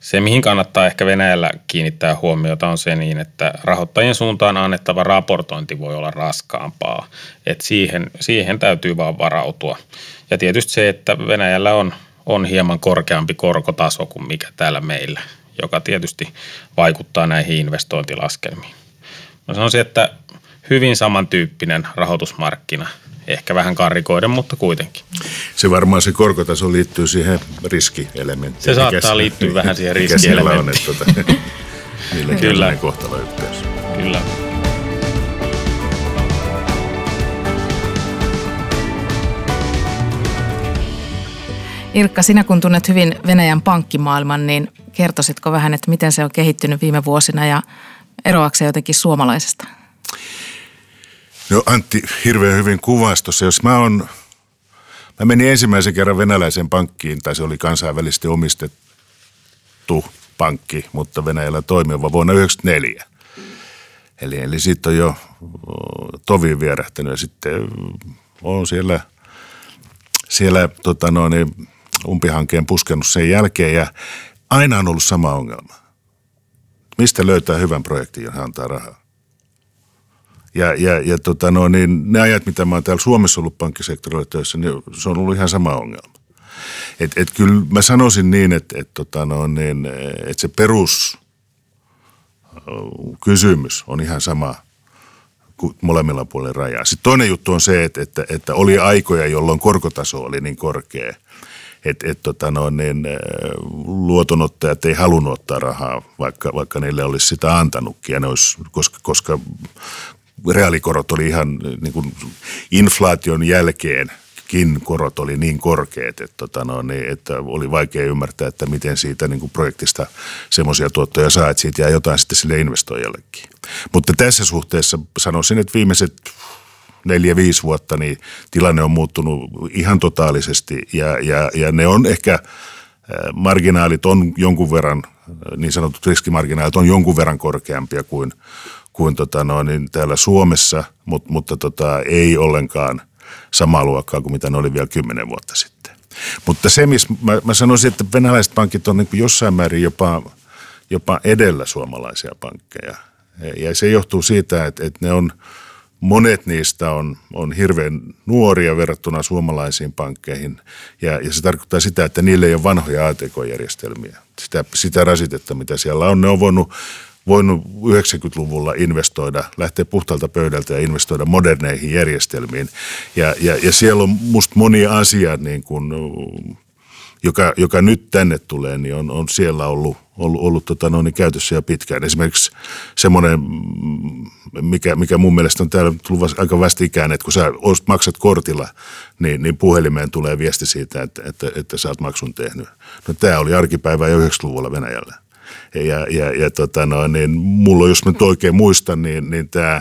Se, mihin kannattaa ehkä Venäjällä kiinnittää huomiota, on se niin, että rahoittajien suuntaan annettava raportointi voi olla raskaampaa. Et siihen, siihen täytyy vaan varautua. Ja tietysti se, että Venäjällä on, on hieman korkeampi korkotaso kuin mikä täällä meillä, joka tietysti vaikuttaa näihin investointilaskelmiin. Mä sanoisin, että hyvin samantyyppinen rahoitusmarkkina. Ehkä vähän karikoiden, mutta kuitenkin. Se varmaan se korkotaso liittyy siihen riskielementtiin. Se saattaa mikä, liittyä vähän siihen riskielementtiin. Mikä on, että tuota, Kyllä. kohtaloyhteys. Kyllä. Irkka, sinä kun tunnet hyvin Venäjän pankkimaailman, niin kertoisitko vähän, että miten se on kehittynyt viime vuosina ja eroako se jotenkin suomalaisesta? No Antti hirveän hyvin kuvastossa. Jos mä on, mä menin ensimmäisen kerran venäläiseen pankkiin, tai se oli kansainvälisesti omistettu pankki, mutta Venäjällä toimiva vuonna 1994. Eli, eli siitä on jo tovi vierähtänyt ja sitten on siellä, siellä tota noin, umpihankkeen puskenut sen jälkeen ja aina on ollut sama ongelma. Mistä löytää hyvän projektin, johon antaa rahaa? Ja, ja, ja tota no, niin ne ajat, mitä mä oon täällä Suomessa ollut pankkisektorilla töissä, niin se on ollut ihan sama ongelma. Et, et kyllä mä sanoisin niin, että et, tota no, niin, et se perus kysymys on ihan sama molemmilla puolilla rajaa. Sitten toinen juttu on se, että, että, että oli aikoja, jolloin korkotaso oli niin korkea, että et, tota no, niin, luotonottajat ei halunnut ottaa rahaa, vaikka, vaikka niille olisi sitä antanutkin, ja ne olisi, koska, koska reaalikorot oli ihan niin kuin inflaation jälkeen korot oli niin korkeat, että, tota no, niin, että oli vaikea ymmärtää, että miten siitä niin kuin projektista semmoisia tuottoja saa, että siitä jää jotain sitten sille investoijallekin. Mutta tässä suhteessa sanoisin, että viimeiset neljä, viisi vuotta, niin tilanne on muuttunut ihan totaalisesti ja, ja, ja ne on ehkä, marginaalit on jonkun verran, niin sanotut riskimarginaalit on jonkun verran korkeampia kuin, kuin tota no, niin täällä Suomessa, mutta, mutta tota, ei ollenkaan samaa luokkaa kuin mitä ne oli vielä kymmenen vuotta sitten. Mutta se, missä mä, mä sanoisin, että venäläiset pankit on niin jossain määrin jopa, jopa edellä suomalaisia pankkeja. Ja se johtuu siitä, että, että ne on, monet niistä on, on hirveän nuoria verrattuna suomalaisiin pankkeihin. Ja, ja se tarkoittaa sitä, että niille ei ole vanhoja ATK-järjestelmiä. Sitä, sitä rasitetta, mitä siellä on. Ne on voinut voinut 90-luvulla investoida, lähteä puhtaalta pöydältä ja investoida moderneihin järjestelmiin. Ja, ja, ja siellä on musta moni asia, niin kun, joka, joka nyt tänne tulee, niin on, on siellä ollut, ollut, ollut tota, no, niin käytössä jo pitkään. Esimerkiksi semmoinen, mikä, mikä mun mielestä on täällä tullut aika vastikään, että kun sä maksat kortilla, niin, niin puhelimeen tulee viesti siitä, että, että, että sä oot maksun tehnyt. No tämä oli arkipäivä jo 90-luvulla Venäjällä. Ja, ja, ja tota no, niin mulla, jos mä nyt oikein muistan, niin, niin tämä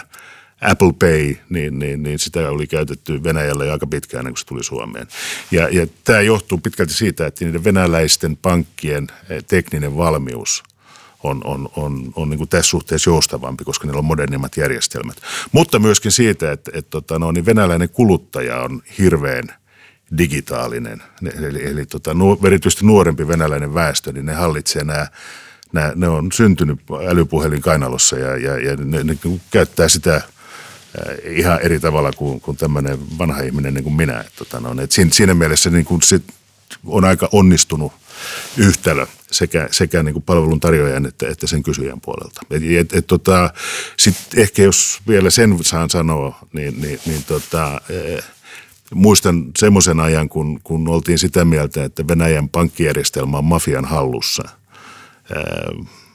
Apple Pay, niin, niin, niin sitä oli käytetty Venäjällä jo aika pitkään ennen kuin se tuli Suomeen. Ja, ja tämä johtuu pitkälti siitä, että niiden venäläisten pankkien eh, tekninen valmius on, on, on, on niin kuin tässä suhteessa joustavampi, koska niillä on modernimmat järjestelmät. Mutta myöskin siitä, että, että tota, no, niin venäläinen kuluttaja on hirveän digitaalinen. Eli, eli tota, erityisesti nuorempi venäläinen väestö, niin ne hallitsee nämä nämä, ne on syntynyt älypuhelin kainalossa ja, ja, ja ne, ne käyttää sitä äh, ihan eri tavalla kuin, kuin tämmöinen vanha ihminen niin kuin minä. Et, tota, no, et siinä, siinä mielessä niin kuin sit on aika onnistunut yhtälö sekä, sekä niin kuin palvelun tarjoajan että, että sen kysyjän puolelta. Et, et, et, tota, Sitten ehkä jos vielä sen saan sanoa, niin, niin, niin tota, eh, muistan semmoisen ajan, kun, kun oltiin sitä mieltä, että Venäjän pankkijärjestelmä on mafian hallussa –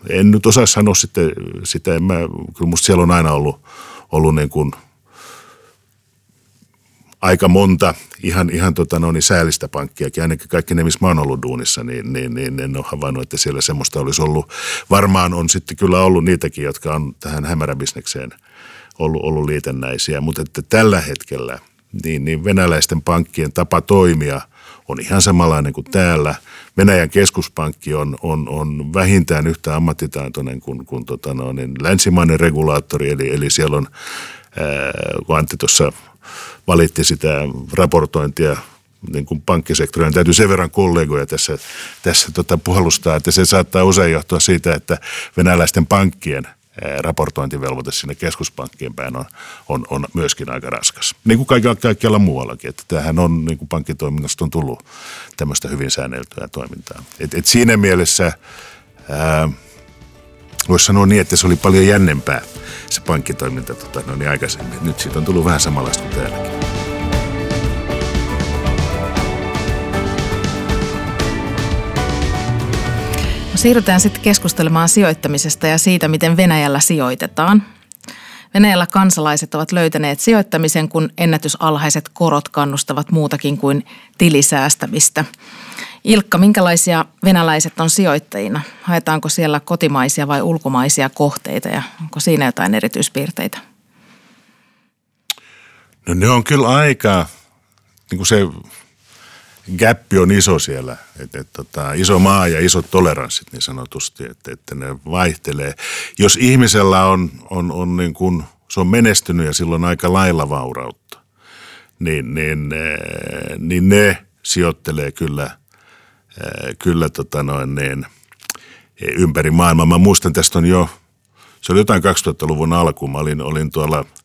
en nyt osaa sanoa sitten sitä, en mä, kyllä musta siellä on aina ollut, ollut niin kuin aika monta ihan, ihan tota no, niin säällistä pankkiakin, ainakin kaikki ne, missä mä oon ollut duunissa, niin, niin, niin en ole havainnut, että siellä semmoista olisi ollut. Varmaan on sitten kyllä ollut niitäkin, jotka on tähän hämäräbisnekseen ollut, ollut liitännäisiä, mutta että tällä hetkellä niin, niin venäläisten pankkien tapa toimia – on ihan samanlainen kuin täällä. Venäjän keskuspankki on, on, on vähintään yhtä ammattitaitoinen kuin, kuin tota no, niin länsimainen regulaattori, eli, eli siellä on, ää, kun Antti tuossa valitti sitä raportointia niin kuin pankkisektorilla. Täytyy sen verran kollegoja tässä, tässä tota puolustaa, että se saattaa usein johtua siitä, että venäläisten pankkien raportointivelvoite sinne keskuspankkien päin on, on, on myöskin aika raskas. Niin kuin kaikilla, kaikkialla muuallakin. Että tämähän on, niin kuin pankkitoiminnasta on tullut tämmöistä hyvin säänneltyä toimintaa. Et, et siinä mielessä voisi sanoa niin, että se oli paljon jännempää se pankkitoiminta tota, no niin aikaisemmin. Nyt siitä on tullut vähän samanlaista kuin täälläkin. Siirrytään sitten keskustelemaan sijoittamisesta ja siitä, miten Venäjällä sijoitetaan. Venäjällä kansalaiset ovat löytäneet sijoittamisen, kun ennätysalhaiset korot kannustavat muutakin kuin tilisäästämistä. Ilkka, minkälaisia venäläiset on sijoittajina? Haetaanko siellä kotimaisia vai ulkomaisia kohteita ja onko siinä jotain erityispiirteitä? No ne on kyllä aika, niin kuin se gappi on iso siellä, että et, tota, iso maa ja isot toleranssit niin sanotusti, että, että ne vaihtelee. Jos ihmisellä on, on, on niin kuin, se on menestynyt ja silloin aika lailla vaurautta, niin, niin, eh, niin ne sijoittelee kyllä, eh, kyllä tota noin niin, ympäri maailmaa. Mä muistan, tästä on jo, se oli jotain 2000-luvun alku, mä olin, olin tuolla –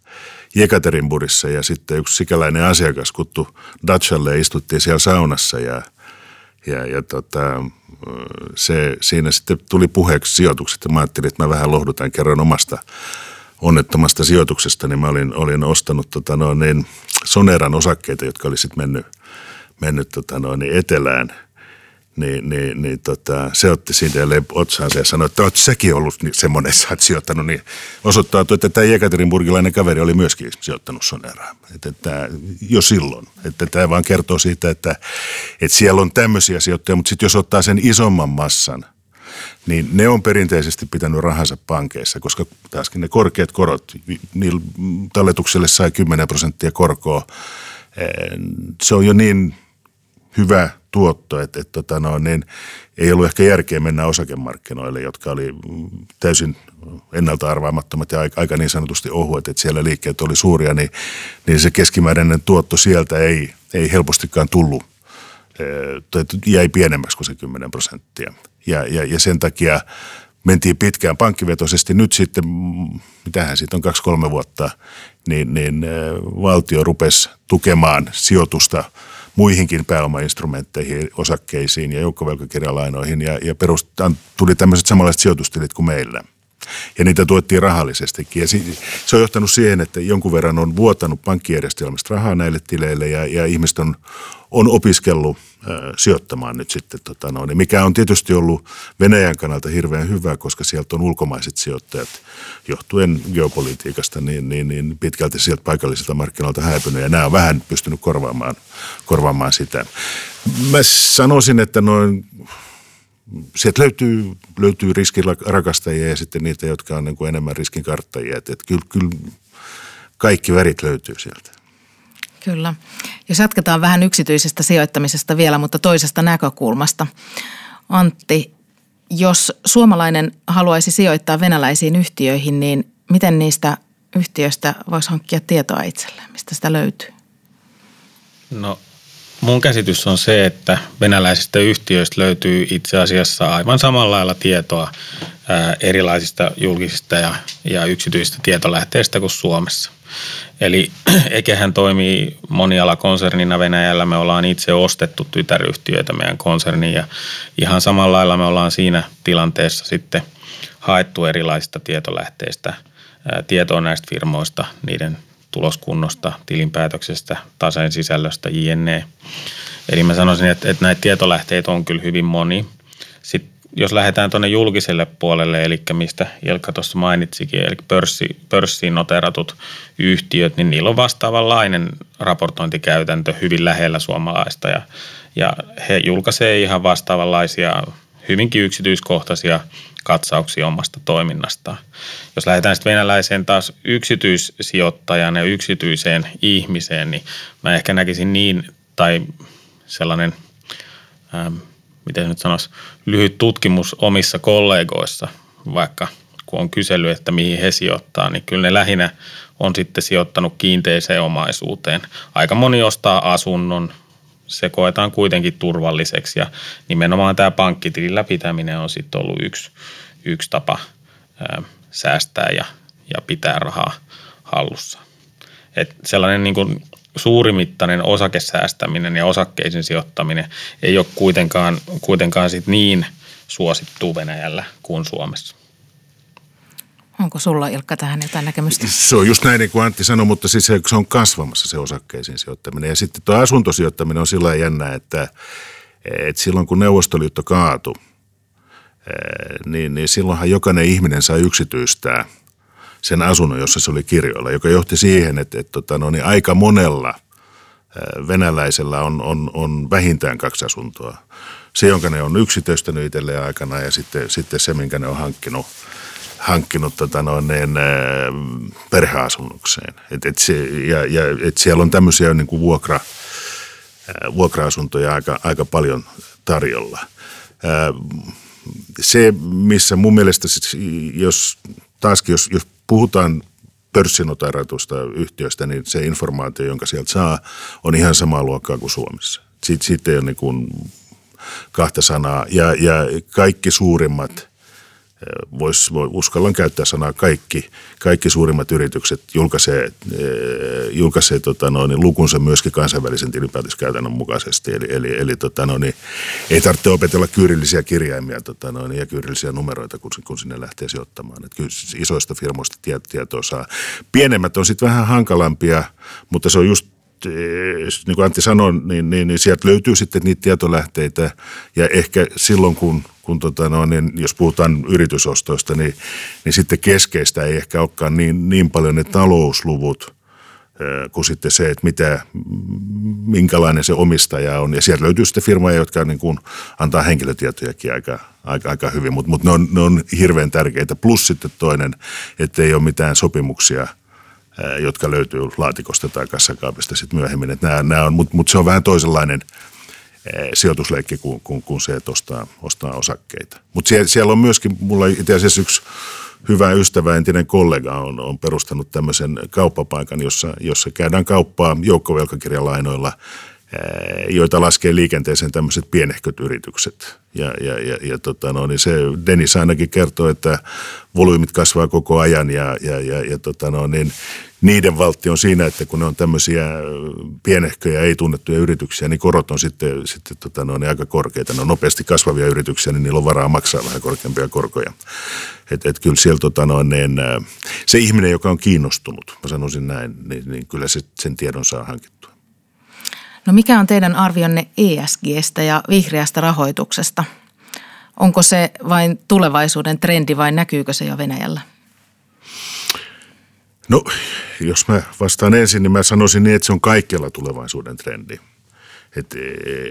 Jekaterinburissa ja sitten yksi sikäläinen asiakas kuttu Dachalle istuttiin siellä saunassa ja, ja, ja tota, se, siinä sitten tuli puheeksi sijoitukset. Ja mä ajattelin, että mä vähän lohdutan kerran omasta onnettomasta sijoituksesta, niin mä olin, olin ostanut tota noin, niin Soneran osakkeita, jotka oli sitten mennyt, mennyt tota noin, niin etelään – niin, niin, niin tota, se otti siitä otsaansa ja sanoi, että olet säkin ollut semmoinen, sä oot sijoittanut, niin osoittautui, että tämä Jekaterinburgilainen kaveri oli myöskin sijoittanut Soneraan. Että, että, jo silloin. Että tämä vaan kertoo siitä, että, että siellä on tämmöisiä sijoittajia, mutta sitten jos ottaa sen isomman massan, niin ne on perinteisesti pitänyt rahansa pankeissa, koska taaskin ne korkeat korot, niillä talletukselle sai 10 prosenttia korkoa, se on jo niin hyvä tuotto, että, että tota no, niin ei ollut ehkä järkeä mennä osakemarkkinoille, jotka oli täysin ennalta arvaamattomat ja aika, aika niin sanotusti ohuet, että siellä liikkeet oli suuria, niin, niin se keskimääräinen tuotto sieltä ei, ei helpostikaan tullut, jäi pienemmäksi kuin se 10 prosenttia. Ja, ja, ja sen takia mentiin pitkään pankkivetoisesti. Nyt sitten, mitähän siitä on kaksi-kolme vuotta, niin, niin valtio rupesi tukemaan sijoitusta – muihinkin pääomainstrumentteihin, osakkeisiin ja joukkovelkakirjalainoihin ja, ja perustan, tuli tämmöiset samanlaiset sijoitustilit kuin meillä. Ja niitä tuettiin rahallisestikin. Ja se on johtanut siihen, että jonkun verran on vuotanut pankkijärjestelmästä rahaa näille tileille ja, ja ihmiset on, on opiskellut sijoittamaan nyt sitten, tota noin, mikä on tietysti ollut Venäjän kannalta hirveän hyvä, koska sieltä on ulkomaiset sijoittajat johtuen geopolitiikasta niin, niin, niin pitkälti sieltä paikallisilta markkinoilta häipynyt ja nämä on vähän pystynyt korvaamaan, korvaamaan sitä. Mä sanoisin, että noin sieltä löytyy, löytyy riskirakastajia ja sitten niitä, jotka on niin kuin enemmän riskinkarttajia. Että, että kyllä, kyllä kaikki värit löytyy sieltä. Kyllä. Jos jatketaan vähän yksityisestä sijoittamisesta vielä, mutta toisesta näkökulmasta. Antti, jos suomalainen haluaisi sijoittaa venäläisiin yhtiöihin, niin miten niistä yhtiöistä voisi hankkia tietoa itselleen? Mistä sitä löytyy? No mun käsitys on se, että venäläisistä yhtiöistä löytyy itse asiassa aivan samalla lailla tietoa erilaisista julkisista ja, ja yksityisistä tietolähteistä kuin Suomessa. Eli Ekehän toimii monialakonsernina Venäjällä. Me ollaan itse ostettu tytäryhtiöitä meidän konserniin ja ihan samalla lailla me ollaan siinä tilanteessa sitten haettu erilaisista tietolähteistä tietoa näistä firmoista, niiden tuloskunnosta, tilinpäätöksestä, taseen sisällöstä, jne. Eli mä sanoisin, että, että näitä tietolähteitä on kyllä hyvin moni. Sitten jos lähdetään tuonne julkiselle puolelle, eli mistä Ilkka tuossa mainitsikin, eli pörssi, pörssiin noteratut yhtiöt, niin niillä on vastaavanlainen raportointikäytäntö hyvin lähellä suomalaista ja, ja he julkaisee ihan vastaavanlaisia hyvinkin yksityiskohtaisia katsauksia omasta toiminnastaan. Jos lähdetään sitten venäläiseen taas yksityissijoittajan ja yksityiseen ihmiseen, niin mä ehkä näkisin niin, tai sellainen, ähm, miten nyt sanoisi, lyhyt tutkimus omissa kollegoissa, vaikka kun on kysely, että mihin he sijoittaa, niin kyllä ne lähinnä on sitten sijoittanut kiinteiseen omaisuuteen. Aika moni ostaa asunnon, se koetaan kuitenkin turvalliseksi ja nimenomaan tämä pankkitilillä pitäminen on sitten ollut yksi, yksi tapa ää, säästää ja, ja pitää rahaa hallussa. Et sellainen niin kuin suurimittainen osakesäästäminen ja osakkeisiin sijoittaminen ei ole kuitenkaan, kuitenkaan sit niin suosittu Venäjällä kuin Suomessa. Onko sulla Ilkka tähän jotain näkemystä? Se on just näin niin kuin Antti sanoi, mutta siis se, on kasvamassa se osakkeisiin sijoittaminen. Ja sitten tuo asuntosijoittaminen on sillä jännä, että, että silloin kun Neuvostoliitto kaatui, niin, niin silloinhan jokainen ihminen sai yksityistää sen asunnon, jossa se oli kirjoilla, joka johti siihen, että, että tota, no, niin aika monella venäläisellä on, on, on vähintään kaksi asuntoa. Se, jonka ne on yksityistänyt itselleen aikana ja sitten, sitten se, minkä ne on hankkinut – hankkinut tota noin, niin, perheasunnokseen. Et, et se, ja, ja, et siellä on tämmöisiä niin kuin vuokra, vuokra-asuntoja aika, aika paljon tarjolla. Se, missä mun mielestä, jos taaskin jos, jos puhutaan pörssinoteratusta yhtiöstä, niin se informaatio, jonka sieltä saa, on ihan samaa luokkaa kuin Suomessa. Siitä, siitä ei ole niin kuin kahta sanaa. Ja, ja kaikki suurimmat – vois, voi, uskallan käyttää sanaa kaikki, kaikki suurimmat yritykset julkaisee, eh, julkaisee tota noin, lukunsa myöskin kansainvälisen tilinpäätöskäytännön mukaisesti. Eli, eli, eli tota noin, ei tarvitse opetella kyyrillisiä kirjaimia tota noin, ja kyyrillisiä numeroita, kun, kun sinne lähtee sijoittamaan. Et kyllä isoista firmoista tietoa saa. Pienemmät on sitten vähän hankalampia, mutta se on just niin kuin Antti sanoi, niin, niin, niin sieltä löytyy sitten niitä tietolähteitä ja ehkä silloin, kun kun tota no, niin jos puhutaan yritysostoista, niin, niin sitten keskeistä ei ehkä olekaan niin, niin paljon ne talousluvut kuin sitten se, että mitä, minkälainen se omistaja on. Ja sieltä löytyy sitten firmoja, jotka niin kuin antaa henkilötietojakin aika, aika, aika hyvin, mutta mut ne, on, ne on hirveän tärkeitä. Plus sitten toinen, että ei ole mitään sopimuksia – jotka löytyy laatikosta tai kassakaapista sitten myöhemmin. Mutta mut se on vähän toisenlainen – sijoitusleikki kuin, kuin, kuin se, että ostaa, ostaa osakkeita. Mutta siellä, siellä on myöskin, mulla itse asiassa yksi hyvä ystävä, entinen kollega on, on perustanut tämmöisen kauppapaikan, jossa, jossa käydään kauppaa joukkovelkakirjalainoilla, joita laskee liikenteeseen tämmöiset pienehköt yritykset. Ja, ja, ja, ja tota no, niin se Dennis ainakin kertoo, että volyymit kasvaa koko ajan ja, ja, ja, ja tota no, niin niiden valtti on siinä, että kun ne on tämmöisiä pienehköjä, ei tunnettuja yrityksiä, niin korot on sitten, sitten tota, ne on aika korkeita. Ne on nopeasti kasvavia yrityksiä, niin niillä on varaa maksaa vähän korkeampia korkoja. Et, et kyllä siellä tota, no, niin, se ihminen, joka on kiinnostunut, mä sanoisin näin, niin, niin kyllä se, sen tiedon saa hankittua. No mikä on teidän arvionne ESGstä ja vihreästä rahoituksesta? Onko se vain tulevaisuuden trendi vai näkyykö se jo Venäjällä? No, jos mä vastaan ensin, niin mä sanoisin niin, että se on kaikkialla tulevaisuuden trendi. Et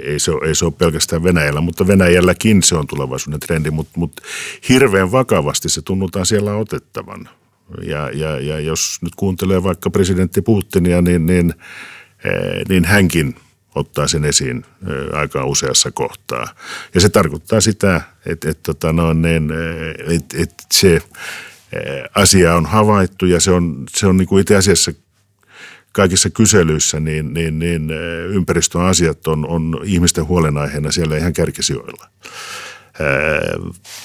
ei, se ole, ei se ole pelkästään Venäjällä, mutta Venäjälläkin se on tulevaisuuden trendi, mutta, mutta hirveän vakavasti se tunnutaan siellä otettavan. Ja, ja, ja jos nyt kuuntelee vaikka presidentti Putinia, niin, niin, niin hänkin ottaa sen esiin eh, aika useassa kohtaa. Ja se tarkoittaa sitä, että, että, tota että, niin, eh, että, että se asia on havaittu ja se on, se on niin kuin itse asiassa kaikissa kyselyissä, niin, niin, niin ympäristön asiat on, on ihmisten huolenaiheena siellä ihan kärkisijoilla.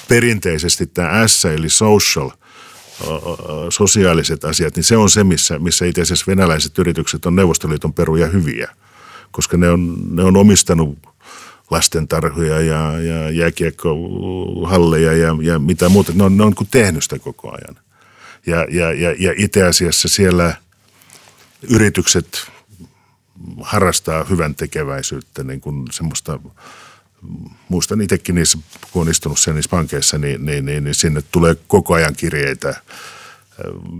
Perinteisesti tämä S eli social, sosiaaliset asiat, niin se on se, missä, missä itse asiassa venäläiset yritykset on Neuvostoliiton peruja hyviä, koska ne on, ne on omistanut lastentarhoja ja, ja jääkiekkohalleja ja, ja mitä muuta. Ne on, ne on niin tehnyt sitä koko ajan. Ja, ja, ja, ja itse asiassa siellä yritykset harrastaa hyvän tekeväisyyttä, niin kuin semmoista, muistan itsekin niissä, kun on istunut siellä niissä pankeissa, niin, niin, niin, niin sinne tulee koko ajan kirjeitä,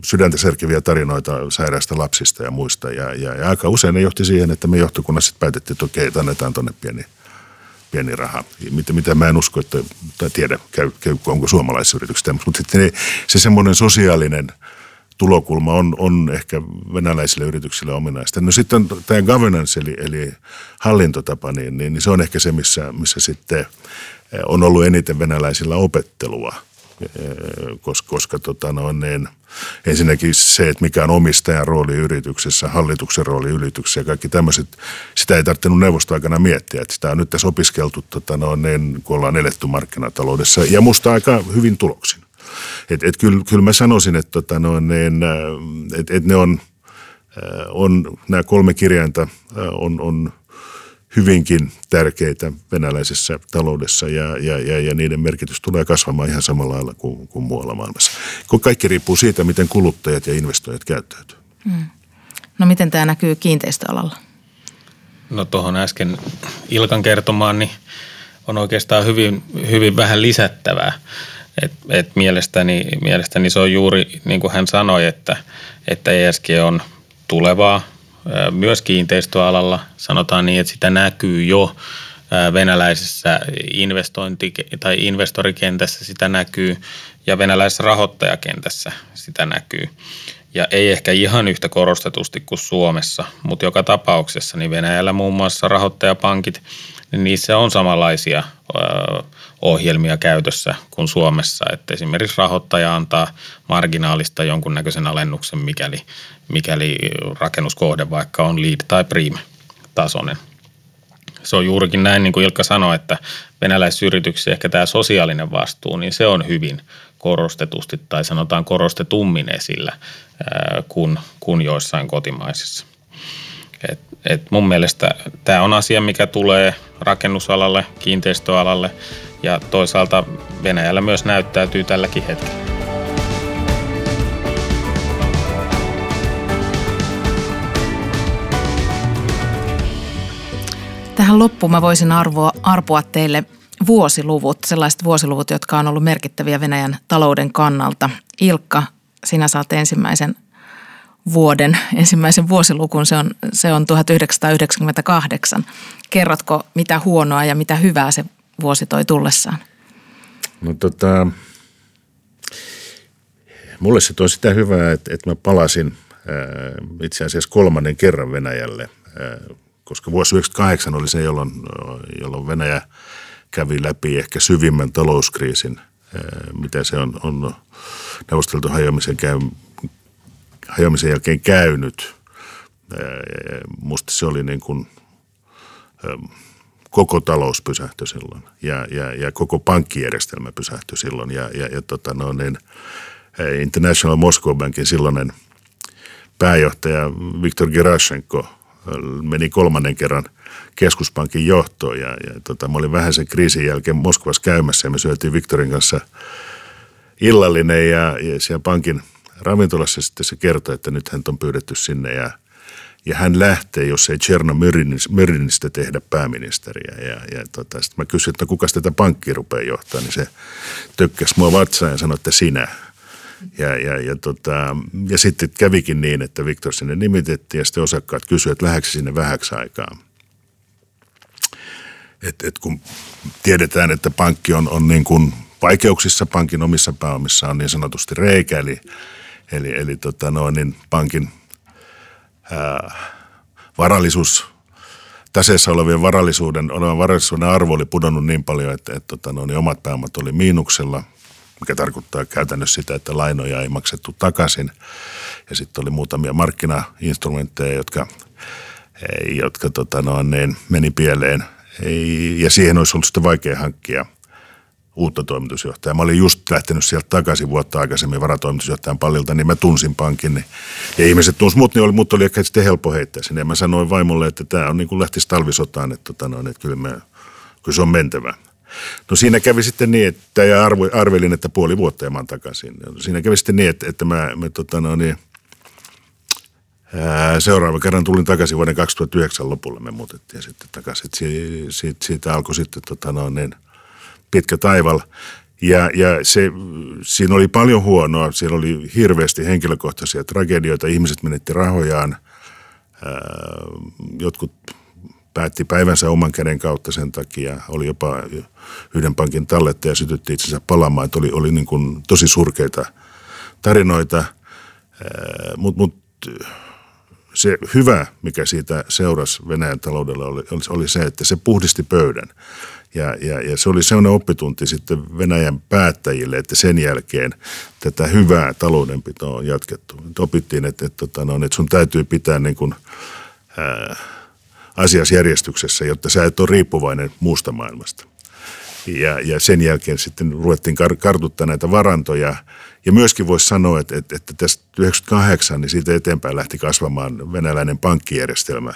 sydäntä serkeviä tarinoita sairaista lapsista ja muista. Ja, ja, ja aika usein ne johti siihen, että me johtokunnassa päätettiin, että okei, että annetaan tuonne pieni pieni raha. Mitä, mitä mä en usko, että, tai tiedä, käy, käy, onko suomalaisissa yrityksissä mutta sitten se semmoinen sosiaalinen tulokulma on, on ehkä venäläisille yrityksille ominaista. No sitten tämä governance, eli, eli hallintotapa, niin, niin, niin se on ehkä se, missä, missä sitten on ollut eniten venäläisillä opettelua – koska, koska tota no, niin, ensinnäkin se, että mikä on omistajan rooli yrityksessä, hallituksen rooli yrityksessä ja kaikki tämmöiset, sitä ei tarvinnut neuvostoaikana miettiä, että sitä on nyt tässä opiskeltu, tota no, niin, kun ollaan eletty markkinataloudessa ja musta aika hyvin tuloksin. Et, et kyllä, kyllä mä sanoisin, että tota no, niin, et, et ne on, on, nämä kolme kirjainta on, on hyvinkin tärkeitä venäläisessä taloudessa ja, ja, ja, ja niiden merkitys tulee kasvamaan ihan samalla lailla kuin, kuin muualla maailmassa. Kun kaikki riippuu siitä, miten kuluttajat ja investoijat käyttäytyy. Hmm. No miten tämä näkyy kiinteistöalalla? No tuohon äsken Ilkan kertomaan, niin on oikeastaan hyvin, hyvin vähän lisättävää. Et, et mielestäni, mielestäni se on juuri niin kuin hän sanoi, että, että ESG on tulevaa myös kiinteistöalalla. Sanotaan niin, että sitä näkyy jo venäläisessä investointi- tai investorikentässä sitä näkyy ja venäläisessä rahoittajakentässä sitä näkyy. Ja ei ehkä ihan yhtä korostetusti kuin Suomessa, mutta joka tapauksessa niin Venäjällä muun muassa rahoittajapankit, niin niissä on samanlaisia ohjelmia käytössä kuin Suomessa. Että esimerkiksi rahoittaja antaa marginaalista jonkunnäköisen alennuksen, mikäli, mikäli rakennuskohde vaikka on lead tai prime tasoinen. Se on juurikin näin, niin kuin Ilkka sanoi, että venäläisyrityksissä ehkä tämä sosiaalinen vastuu, niin se on hyvin korostetusti tai sanotaan korostetummin esillä kuin, kuin joissain kotimaisissa. Et, et mun mielestä tämä on asia, mikä tulee rakennusalalle, kiinteistöalalle ja toisaalta Venäjällä myös näyttäytyy tälläkin hetkellä. Tähän loppuun mä voisin arvoa, arpoa teille vuosiluvut, sellaiset vuosiluvut, jotka on ollut merkittäviä Venäjän talouden kannalta. Ilkka, sinä saat ensimmäisen vuoden, ensimmäisen vuosilukun, se on, se on 1998. Kerrotko, mitä huonoa ja mitä hyvää se vuosi toi tullessaan? No tota, mulle se toi sitä hyvää, että, että mä palasin ää, itse asiassa kolmannen kerran Venäjälle, ää, koska vuosi 1998 oli se, jolloin, jolloin Venäjä kävi läpi ehkä syvimmän talouskriisin, ää, mitä se on, on neuvosteltu hajoamisen, hajoamisen jälkeen käynyt. Musta se oli niin kuin, koko talous pysähtyi silloin ja, ja, ja koko pankkijärjestelmä pysähtyi silloin. Ja, ja, ja tota no, niin, International Moscow Bankin silloinen pääjohtaja Viktor Gerashenko meni kolmannen kerran keskuspankin johtoon ja, ja tota, mä olin vähän sen kriisin jälkeen Moskovassa käymässä ja me syötiin Viktorin kanssa illallinen ja, ja siellä pankin ravintolassa sitten se kertoi, että nyt hän on pyydetty sinne ja – ja hän lähtee, jos ei Cherno Myrinistä tehdä pääministeriä. Ja, ja tota, sitten mä kysyin, että no kuka tätä pankkia rupeaa johtaa, niin se tökkäsi mua vatsaan ja sanoi, että sinä. Ja, ja, ja, tota, ja sitten kävikin niin, että Viktor sinne nimitettiin ja sitten osakkaat kysyivät, että lähdekö sinne vähäksi aikaa. Et, et kun tiedetään, että pankki on, on niin kuin vaikeuksissa, pankin omissa pääomissa on niin sanotusti reikä, eli, eli, eli tota no, niin pankin – varallisuus, taseessa olevien varallisuuden, olevan varallisuuden arvo oli pudonnut niin paljon, että, että tota, no, niin omat pääomat oli miinuksella, mikä tarkoittaa käytännössä sitä, että lainoja ei maksettu takaisin. Ja sitten oli muutamia markkinainstrumentteja, jotka, jotka tota, no, niin meni pieleen. Ja siihen olisi ollut sitten vaikea hankkia uutta toimitusjohtajaa. Mä olin just lähtenyt sieltä takaisin vuotta aikaisemmin varatoimitusjohtajan pallilta, niin mä tunsin pankin. Niin, ja ihmiset tunsi mut, niin oli, mut oli ehkä sitten helppo heittää sinne. Ja mä sanoin vaimolle, että tämä on niin kuin lähtisi talvisotaan, että, tota noin, että kyllä, me, kyllä se on mentävä. No siinä kävi sitten niin, että ja arvo, arvelin, että puoli vuotta ja mä oon takaisin. Siinä kävi sitten niin, että, että mä, mä tota noin, niin, Seuraava kerran tulin takaisin vuoden 2009 lopulla, me muutettiin sitten takaisin. Siitä, siitä, siitä alkoi sitten tota noin, niin – pitkä taival. Ja, ja se, siinä oli paljon huonoa. Siellä oli hirveästi henkilökohtaisia tragedioita. Ihmiset menetti rahojaan. Jotkut päätti päivänsä oman käden kautta sen takia. Oli jopa yhden pankin tallettaja sytytti itsensä palamaan. Että oli, oli niin kuin tosi surkeita tarinoita. Mutta mut, se hyvä, mikä siitä seurasi Venäjän taloudelle, oli, oli se, että se puhdisti pöydän. Ja, ja, ja se oli sellainen oppitunti sitten Venäjän päättäjille, että sen jälkeen tätä hyvää taloudenpitoa on jatkettu. Et opittiin, että, että, että, no, että sun täytyy pitää niin kuin, ää, asiasjärjestyksessä, jotta sä et ole riippuvainen muusta maailmasta. Ja, ja sen jälkeen sitten ruvettiin kar- kartuttaa näitä varantoja. Ja myöskin voisi sanoa, että, että, että tästä 98, niin siitä eteenpäin lähti kasvamaan venäläinen pankkijärjestelmä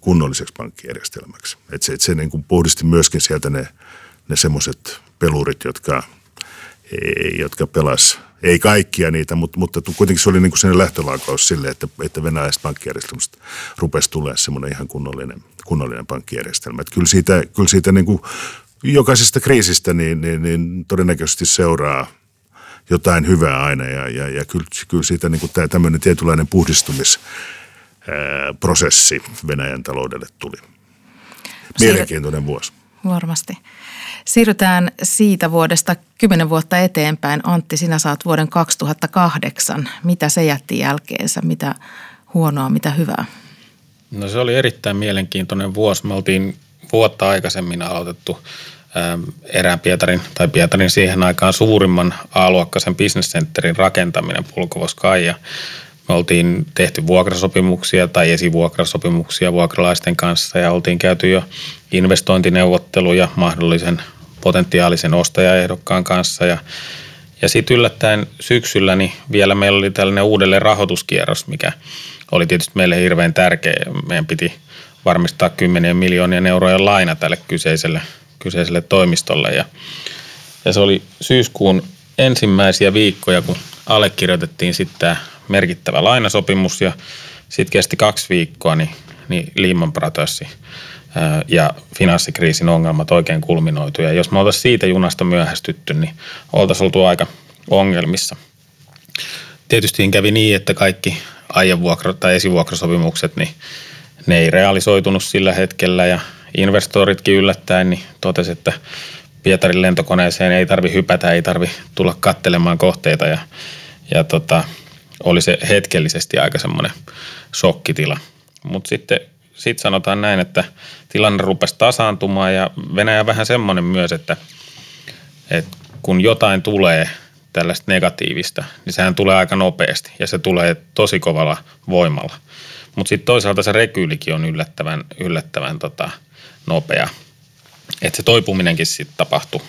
kunnolliseksi pankkijärjestelmäksi. Että se, että se niin kuin puhdisti myöskin sieltä ne, ne semmoiset pelurit, jotka, jotka pelas ei kaikkia niitä, mutta, mutta kuitenkin se oli niin kuin lähtölaukaus sille, että, että venäläisestä pankkijärjestelmästä rupesi tulee semmoinen ihan kunnollinen, kunnollinen pankkijärjestelmä. Että kyllä siitä, kyllä siitä niin kuin jokaisesta kriisistä niin, niin, niin todennäköisesti seuraa jotain hyvää aina ja, ja, ja kyllä, kyllä siitä niin kuin tämä tämmöinen tietynlainen puhdistumisprosessi Venäjän taloudelle tuli. Mielenkiintoinen vuosi. Varmasti. Siirrytään siitä vuodesta kymmenen vuotta eteenpäin. Antti, sinä saat vuoden 2008. Mitä se jätti jälkeensä? Mitä huonoa, mitä hyvää? No se oli erittäin mielenkiintoinen vuosi. Me oltiin vuotta aikaisemmin aloitettu erään Pietarin tai Pietarin siihen aikaan suurimman A-luokkaisen bisnescentterin rakentaminen Pulkovoskai ja me oltiin tehty vuokrasopimuksia tai esivuokrasopimuksia vuokralaisten kanssa ja oltiin käyty jo investointineuvotteluja mahdollisen potentiaalisen ostajaehdokkaan kanssa ja ja sitten yllättäen syksyllä niin vielä meillä oli tällainen uudelleen rahoituskierros, mikä oli tietysti meille hirveän tärkeä. Meidän piti varmistaa kymmenien miljoonien eurojen laina tälle kyseiselle, kyseiselle toimistolle. Ja, ja se oli syyskuun ensimmäisiä viikkoja, kun allekirjoitettiin sitten tämä merkittävä lainasopimus ja sitten kesti kaksi viikkoa, niin, niin Lehman Brothersi ja finanssikriisin ongelmat oikein kulminoitu. Ja jos me oltaisiin siitä junasta myöhästytty, niin oltaisiin oltu aika ongelmissa. Tietysti kävi niin, että kaikki aiemvuokra- tai esivuokrasopimukset, niin ne ei realisoitunut sillä hetkellä ja investoritkin yllättäen niin totesi, että Pietarin lentokoneeseen ei tarvi hypätä, ei tarvi tulla kattelemaan kohteita ja, ja tota, oli se hetkellisesti aika semmoinen shokkitila. Mutta sitten sit sanotaan näin, että tilanne rupesi tasaantumaan ja Venäjä vähän semmoinen myös, että, että kun jotain tulee tällaista negatiivista, niin sehän tulee aika nopeasti ja se tulee tosi kovalla voimalla. Mutta sitten toisaalta se rekyylikin on yllättävän, yllättävän tota, nopea. Että se toipuminenkin sitten tapahtui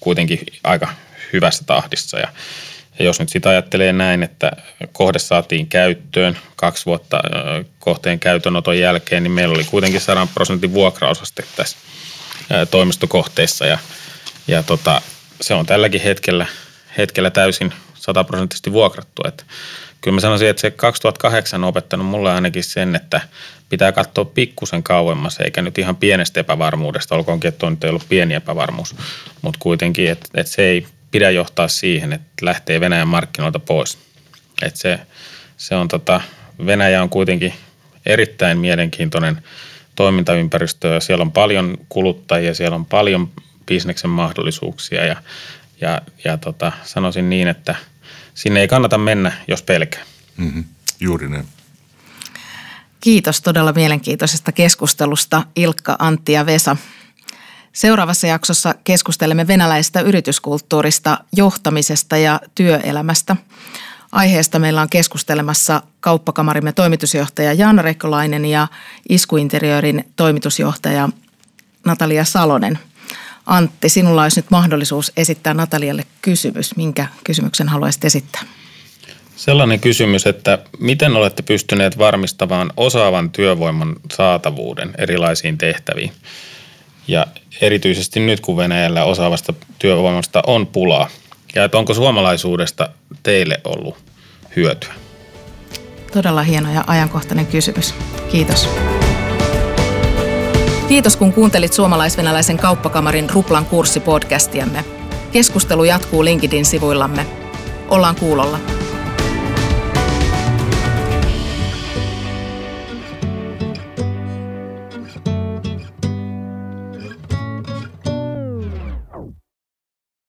kuitenkin aika hyvässä tahdissa ja ja jos nyt sitä ajattelee näin, että kohde saatiin käyttöön kaksi vuotta kohteen käytönoton jälkeen, niin meillä oli kuitenkin 100 prosentin vuokraosaste tässä toimistokohteessa ja, ja tota, se on tälläkin hetkellä, hetkellä täysin sataprosenttisesti vuokrattu. Että kyllä mä sanoisin, että se 2008 on opettanut mulle ainakin sen, että pitää katsoa pikkusen kauemmas, eikä nyt ihan pienestä epävarmuudesta, olkoonkin, että on nyt ollut pieni epävarmuus, mutta kuitenkin, että, että se ei pidä johtaa siihen, että lähtee Venäjän markkinoilta pois. Että se, se on tota, Venäjä on kuitenkin erittäin mielenkiintoinen toimintaympäristö ja siellä on paljon kuluttajia, siellä on paljon bisneksen mahdollisuuksia ja, ja, ja tota, sanoisin niin, että sinne ei kannata mennä, jos pelkää. Mm-hmm. Juuri näin. Kiitos todella mielenkiintoisesta keskustelusta Ilkka, Antti ja Vesa. Seuraavassa jaksossa keskustelemme venäläisestä yrityskulttuurista, johtamisesta ja työelämästä. Aiheesta meillä on keskustelemassa kauppakamarimme toimitusjohtaja Jaana Rekkolainen ja Iskuinteriörin toimitusjohtaja Natalia Salonen. Antti, sinulla olisi nyt mahdollisuus esittää Natalialle kysymys. Minkä kysymyksen haluaisit esittää? Sellainen kysymys, että miten olette pystyneet varmistamaan osaavan työvoiman saatavuuden erilaisiin tehtäviin? Ja erityisesti nyt, kun Venäjällä osaavasta työvoimasta on pulaa. Ja että onko suomalaisuudesta teille ollut hyötyä? Todella hieno ja ajankohtainen kysymys. Kiitos. Kiitos kun kuuntelit suomalais-venäläisen kauppakamarin Ruplan kurssipodcastiamme. Keskustelu jatkuu LinkedIn-sivuillamme. Ollaan kuulolla.